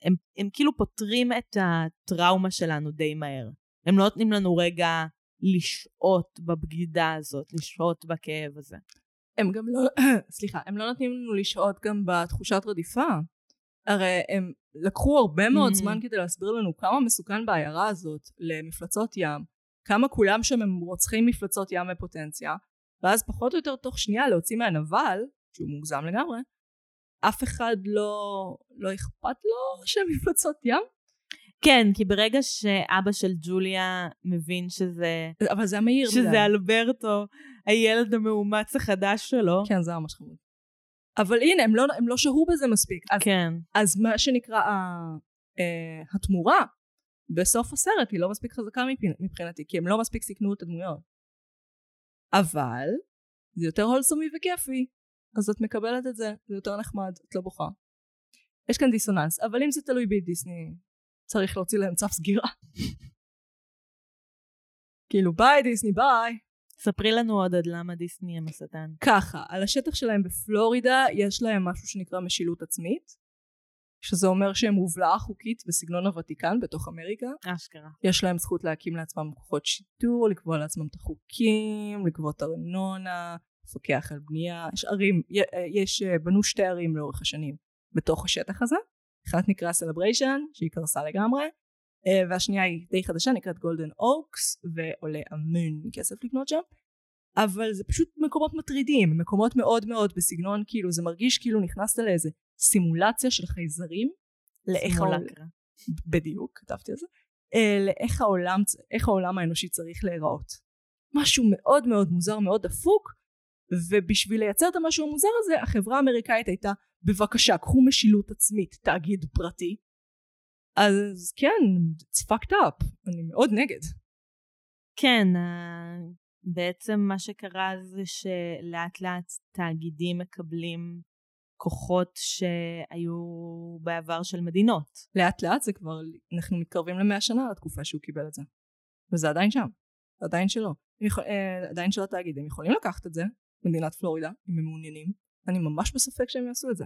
הם, הם כאילו פותרים את הטראומה שלנו די מהר. הם לא נותנים לנו רגע לשהות בבגידה הזאת, לשהות בכאב הזה. הם גם לא, <clears throat> סליחה, הם לא נותנים לנו לשהות גם בתחושת רדיפה. הרי הם לקחו הרבה מאוד Mhm. זמן כדי להסביר לנו כמה מסוכן בעיירה הזאת למפלצות ים, כמה כולם שם הם רוצחים מפלצות ים בפוטנציה, ואז פחות או יותר תוך שנייה להוציא מהנבל, שהוא מוגזם לגמרי, אף אחד לא, לא אכפת לו שהם מפלצות ים, כן, כי ברגע שאבא של ג'וליה מבין שזה, אבל זה היה מהיר מדי. שזה אלברטו, הילד המאומץ החדש שלו, כן, זה ממש חמוד. אבל הנה, הם לא, הם לא שהו בזה מספיק. אז כן, אז מה שנקרא אה, התמורה בסוף הסרט היא לא מספיק חזקה מבחינ- מבחינתי כי הם לא מספיק סיכנו את הדמויות אבל זה יותר הולסומי וכיפי אז את מקבלת את זה זה יותר נחמד את לא בוכה יש כאן דיסוננס אבל אם זה תלוי בי דיסני צריך להוציא להם צו סגירה <laughs> כאילו ביי דיסני ביי ספרי לנו עוד עד למה דיסני הם השטן. ככה, על השטח שלהם בפלורידה יש להם משהו שנקרא משילות עצמית, שזה אומר שהם מובלעה חוקית בסגנון הוותיקן בתוך אמריקה. אשכרה. יש להם זכות להקים לעצמם כוחות שיטור, לקבוע לעצמם את החוקים, לגבות ארנונה, לפקח על בנייה, יש ערים, י- יש, אה, בנו שתי ערים לאורך השנים בתוך השטח הזה, אחת נקרא סלבריישן, שהיא קרסה לגמרי, אה, והשנייה היא די חדשה, נקראת גולדן אוקס, ועולה המון כסף לקנות שם, אבל זה פשוט מקומות מטרידים, מקומות מאוד מאוד בסגנון, כאילו זה מרגיש כאילו נכנסת לאיזה סימולציה של חייזרים, לאיך העולם. בדיוק, כתבתי על זה, אה, לאיך העולם, איך העולם האנושי צריך להיראות. משהו מאוד מאוד מוזר, מאוד דפוק, ובשביל לייצר את המשהו המוזר הזה, החברה האמריקאית הייתה, בבקשה, קחו משילות עצמית, תאגיד פרטי. אז כן, it's fucked up, אני מאוד נגד. כן, אה, בעצם מה שקרה זה שלאט לאט תאגידים מקבלים כוחות שהיו בעבר של מדינות. לאט לאט זה כבר, אנחנו מתקרבים למאה שנה לתקופה שהוא קיבל את זה. וזה עדיין שם, עדיין שלו. הם יכול, אה, עדיין של התאגיד, הם יכולים לקחת את זה, מדינת פלורידה, אם הם מעוניינים. אני ממש בספק שהם יעשו את זה.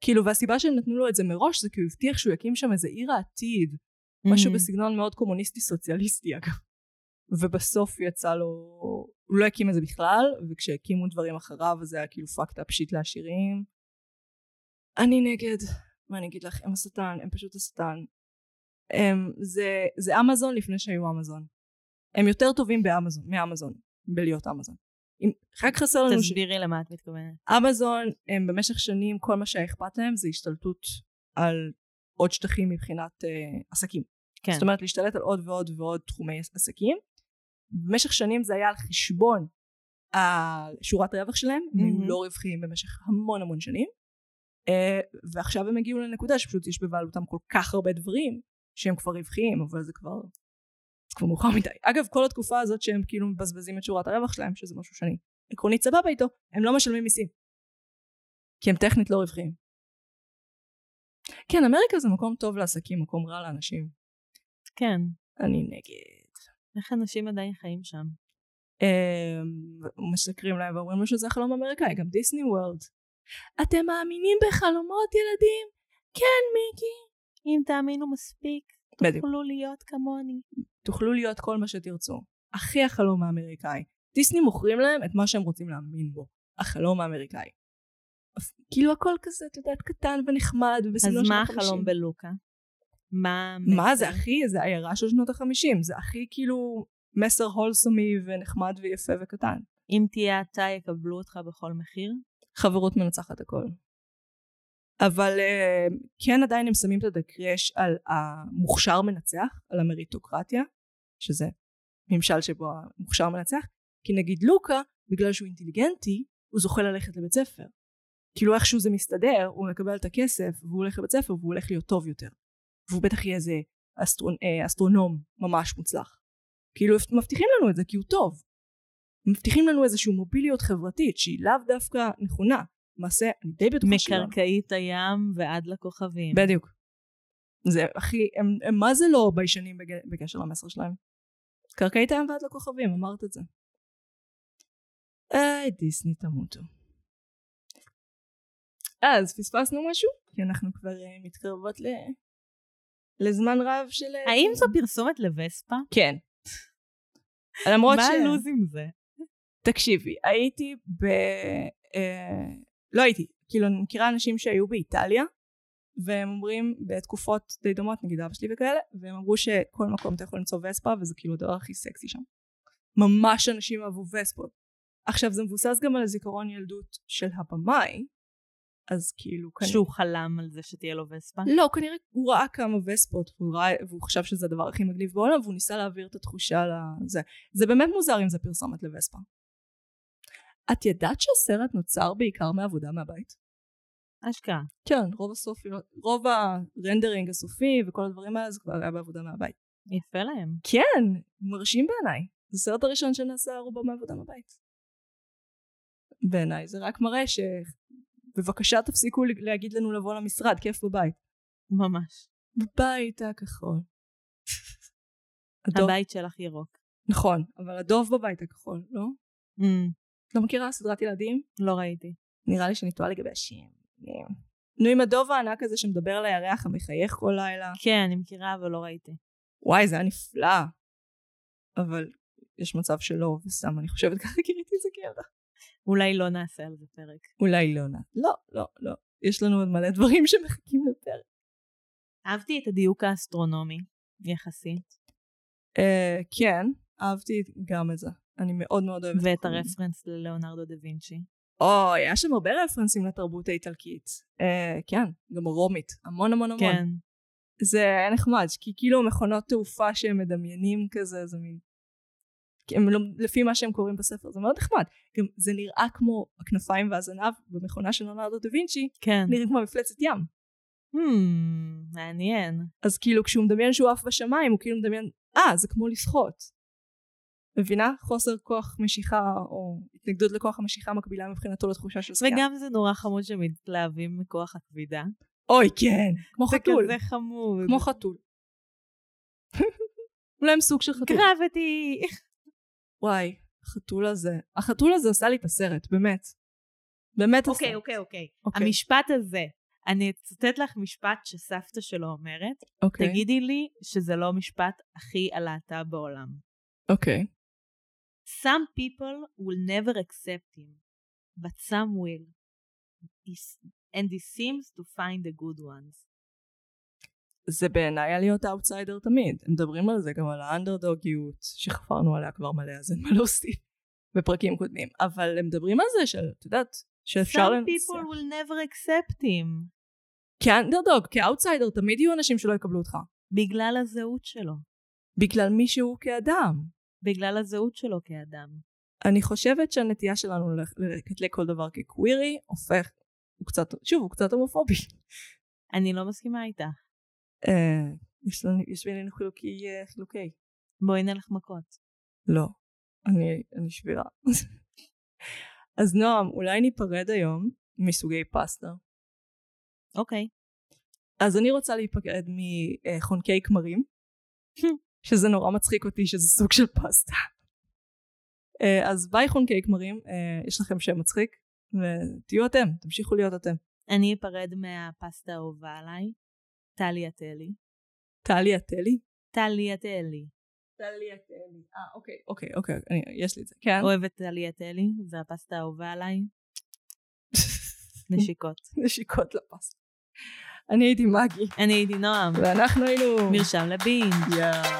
כאילו, והסיבה שהם נתנו לו את זה מראש זה כי הוא הבטיח שהוא יקים שם איזה עיר העתיד, משהו Mhm. בסגנון מאוד קומוניסטי סוציאליסטי <laughs> אגב. ובסוף יצא לו, הוא לא הקים את זה בכלל, וכשהקימו דברים אחריו זה היה כאילו פאקד אפ שיט לעשירים. אני נגד, מה אני אגיד לך, הם השטן, הם פשוט השטן. הם, זה, זה אמזון לפני שהיו אמזון. הם יותר טובים באמזון, מאמזון, בלהיות אמזון. אם, רק חסר לנו ש... תסבירי למה את מתכוונת. אמזון הם במשך שנים כל מה שהיה אכפת להם זה השתלטות על עוד שטחים מבחינת uh, עסקים. כן. זאת אומרת להשתלט על עוד ועוד ועוד תחומי עסקים. במשך שנים זה היה על חשבון השורת הרווח שלהם, הם היו מהמם. לא רווחיים במשך המון המון שנים. Uh, ועכשיו הם הגיעו לנקודה שפשוט יש בבעלותם כל כך הרבה דברים שהם כבר רווחיים, אבל זה כבר, כבר מאוחר מדי. אגב, כל התקופה הזאת שהם כאילו מבזבזים את שורת הרווח שלהם, שזה משהו שאני עקרונית סבבה איתו, הם לא משלמים מיסים. כי הם טכנית לא רווחיים. כן, אמריקה זה מקום טוב לעסקים, מקום רע לאנשים. כן. אני נגד. איך אנשים עדיין חיים שם? אמ, משקרים להם ואומרים לו שזה החלום האמריקאי, גם דיסני וורלד. אתם מאמינים בחלומות ילדים? כן, מיקי. אם תאמינו מספיק, בדיוק. תוכלו להיות כמוני. תוכלו להיות כל מה שתרצו. הכי החלום האמריקאי. דיסני מוכרים להם את מה שהם רוצים להאמין בו. החלום האמריקאי. כאילו הכל כזה, את יודעת, קטן ונחמד אז ובסגנון של מה החמישים. החלום בלוקה? מה מה? זה הכי, זה עיירה של שנות החמישים. זה הכי כאילו מסר הולסומי ונחמד ויפה וקטן. אם תהיה אתה, יקבלו אותך בכל מחיר? חברות מנצחת הכל. אבל uh, כן עדיין הם שמים את הדגש על המוכשר מנצח, על המריטוקרטיה, שזה ממשל שבו המוכשר מנצח, כי נגיד לוקה, בגלל שהוא אינטליגנטי, הוא זוכה ללכת לבית ספר. כאילו איכשהו זה מסתדר, הוא מקבל את הכסף, והוא הולך לבית ספר, והוא הולך להיות טוב יותר. והוא בטח יהיה איזה אסטרונ... אה, אסטרונום ממש מוצלח. כאילו מבטיחים לנו את זה כי הוא טוב. מבטיחים לנו איזושהי מוביליות חברתית שהיא לאו דווקא נכונה. למעשה, אני די בטוחה שלא. מקרקעית הים ועד לכוכבים. בדיוק. זה הכי, הם, הם מה זה לא ביישנים בג... בקשר למסר שלהם? קרקעית הים ועד לכוכבים, אמרת את זה. איי, דיסני תמותו. אז פספסנו משהו? כי אנחנו כבר uh, מתקרבות ל... לזמן רב של... אה, האם זו פרסומת לווספה? כן. למרות מה ש... הלו"ז עם זה? תקשיבי, הייתי ב... אה, לא הייתי, כאילו אני מכירה אנשים שהיו באיטליה, והם אומרים בתקופות די דומות, נגיד אבא שלי וכאלה, והם אמרו שכל מקום אתה יכול למצוא וספה, וזה כאילו הדבר הכי סקסי שם. ממש אנשים אהבו וספות. עכשיו זה מבוסס גם על הזיכרון ילדות של הבמאי, אז כאילו כנראה... שהוא חלם על זה שתהיה לו וספה? לא, כנראה הוא ראה כמה וספות, והוא, ראה, והוא חשב שזה הדבר הכי מגניב בעולם, והוא ניסה להעביר את התחושה לזה. זה באמת מוזר אם זה פרסומת לווספה. את ידעת שהסרט נוצר בעיקר מעבודה מהבית? אשכרה. כן, רוב הסופי, רוב הרנדרינג הסופי וכל הדברים האלה זה כבר היה בעבודה מהבית. יפה להם. כן, מרשים בעיניי. זה הסרט הראשון שנעשה רובו מעבודה מהבית. בעיניי זה רק מראה ש... בבקשה תפסיקו להגיד לנו לבוא למשרד, כיף בבית. ממש. בבית הכחול. <laughs> הדוב, הבית שלך ירוק. נכון, אבל הדוב בבית הכחול, לא? Mm, לא מכירה סדרת ילדים? לא ראיתי. נראה לי שאני טועה לגבי השם. נו, עם הדוב הענק הזה שמדבר על הירח המחייך כל לילה. כן, אני מכירה אבל לא ראיתי. וואי, זה היה נפלא. אבל יש מצב שלא, וסתם, אני חושבת ככה כי ראיתי את זה כילדה. אולי לא נעשה על זה פרק. אולי לא נע. לא, לא, לא. יש לנו עוד מלא דברים שמחכים לפרק. אהבתי את הדיוק האסטרונומי, יחסית, אה, כן, אהבתי גם את זה. אני מאוד מאוד אוהבת. ואת. הרפרנס ללאונרדו דה וינצ'י. אוי, היה שם הרבה רפרנסים לתרבות האיטלקית. אה, כן, גם רומית. המון המון המון. כן. זה היה נחמד, כי כאילו מכונות תעופה שהם מדמיינים כזה, זה מין... הם לא, לפי מה שהם קוראים בספר, זה מאוד נחמד. גם זה נראה כמו הכנפיים והזנב במכונה של לונרדו דה וינצ'י, כן. נראים כמו מפלצת ים. Hmm, מעניין. אז כאילו כשהוא מדמיין שהוא עף בשמיים, הוא כאילו מדמיין, אה, זה כמו לשחות. מבינה? חוסר כוח משיכה, או התנגדות לכוח המשיכה מקבילה מבחינתו לתחושה של שחייה. וגם זה נורא חמוד שמתלהבים מכוח הכבידה. אוי, כן, כמו זה חתול. כזה חמוד. כמו חתול. <laughs> אולי הם סוג של חתול. גרביטי. וואי, החתול הזה, החתול הזה עשה לי את הסרט, באמת. באמת עשה. אוקיי, אוקיי, אוקיי. אוקיי. המשפט הזה, אני אצטט לך משפט שסבתא שלו אומרת, אוקיי. תגידי לי שזה לא משפט הכי הלהט"ב בעולם. אוקיי. Some people will never accept him, but some will. And he seems to find the good ones. זה בעיניי עליות האוטסיידר תמיד. הם מדברים על זה גם על האנדרדוגיות, שחפרנו עליה כבר מלא, אז אין מה להוסיף בפרקים קודמים. אבל הם מדברים על זה של, את יודעת, שאפשר Some לנצח. people will never accept him. כאנדרדוג, כאוטסיידר, תמיד יהיו אנשים שלא יקבלו אותך. בגלל הזהות שלו. בגלל מי שהוא כאדם. בגלל הזהות שלו כאדם. אני חושבת שהנטייה שלנו לקטלג כל דבר כקווירי הופך, הוא קצת, שוב, הוא קצת הומופובי. אני לא מסכימה איתך. אה, יש בינינו חילוקי, אה, חילוקי. בואי נלך מכות. לא, אני, אני שבירה. <laughs> אז נועם, אולי ניפרד היום מסוגי פסטה. אוקיי. אז אני רוצה להיפרד מחונקי כמרים, <laughs> שזה נורא מצחיק אותי שזה סוג של פסטה. אה, אז ביי חונקי כמרים, אה, יש לכם שם מצחיק, ותהיו אתם, תמשיכו להיות אתם. אני אפרד מהפסטה האהובה עליי. טלי הטלי. טלי עטלי? טלי הטלי. טלי עטלי. אה, אוקיי, אוקיי, אוקיי, אני- יש לי את זה, כן. אוהבת טלי הטלי, זה הפסטה האהובה עליי. נשיקות. <laughs> נשיקות לפסטה. אני הייתי מגי, אני הייתי נועם. ואנחנו היינו... מרשם לבינג'. יאו.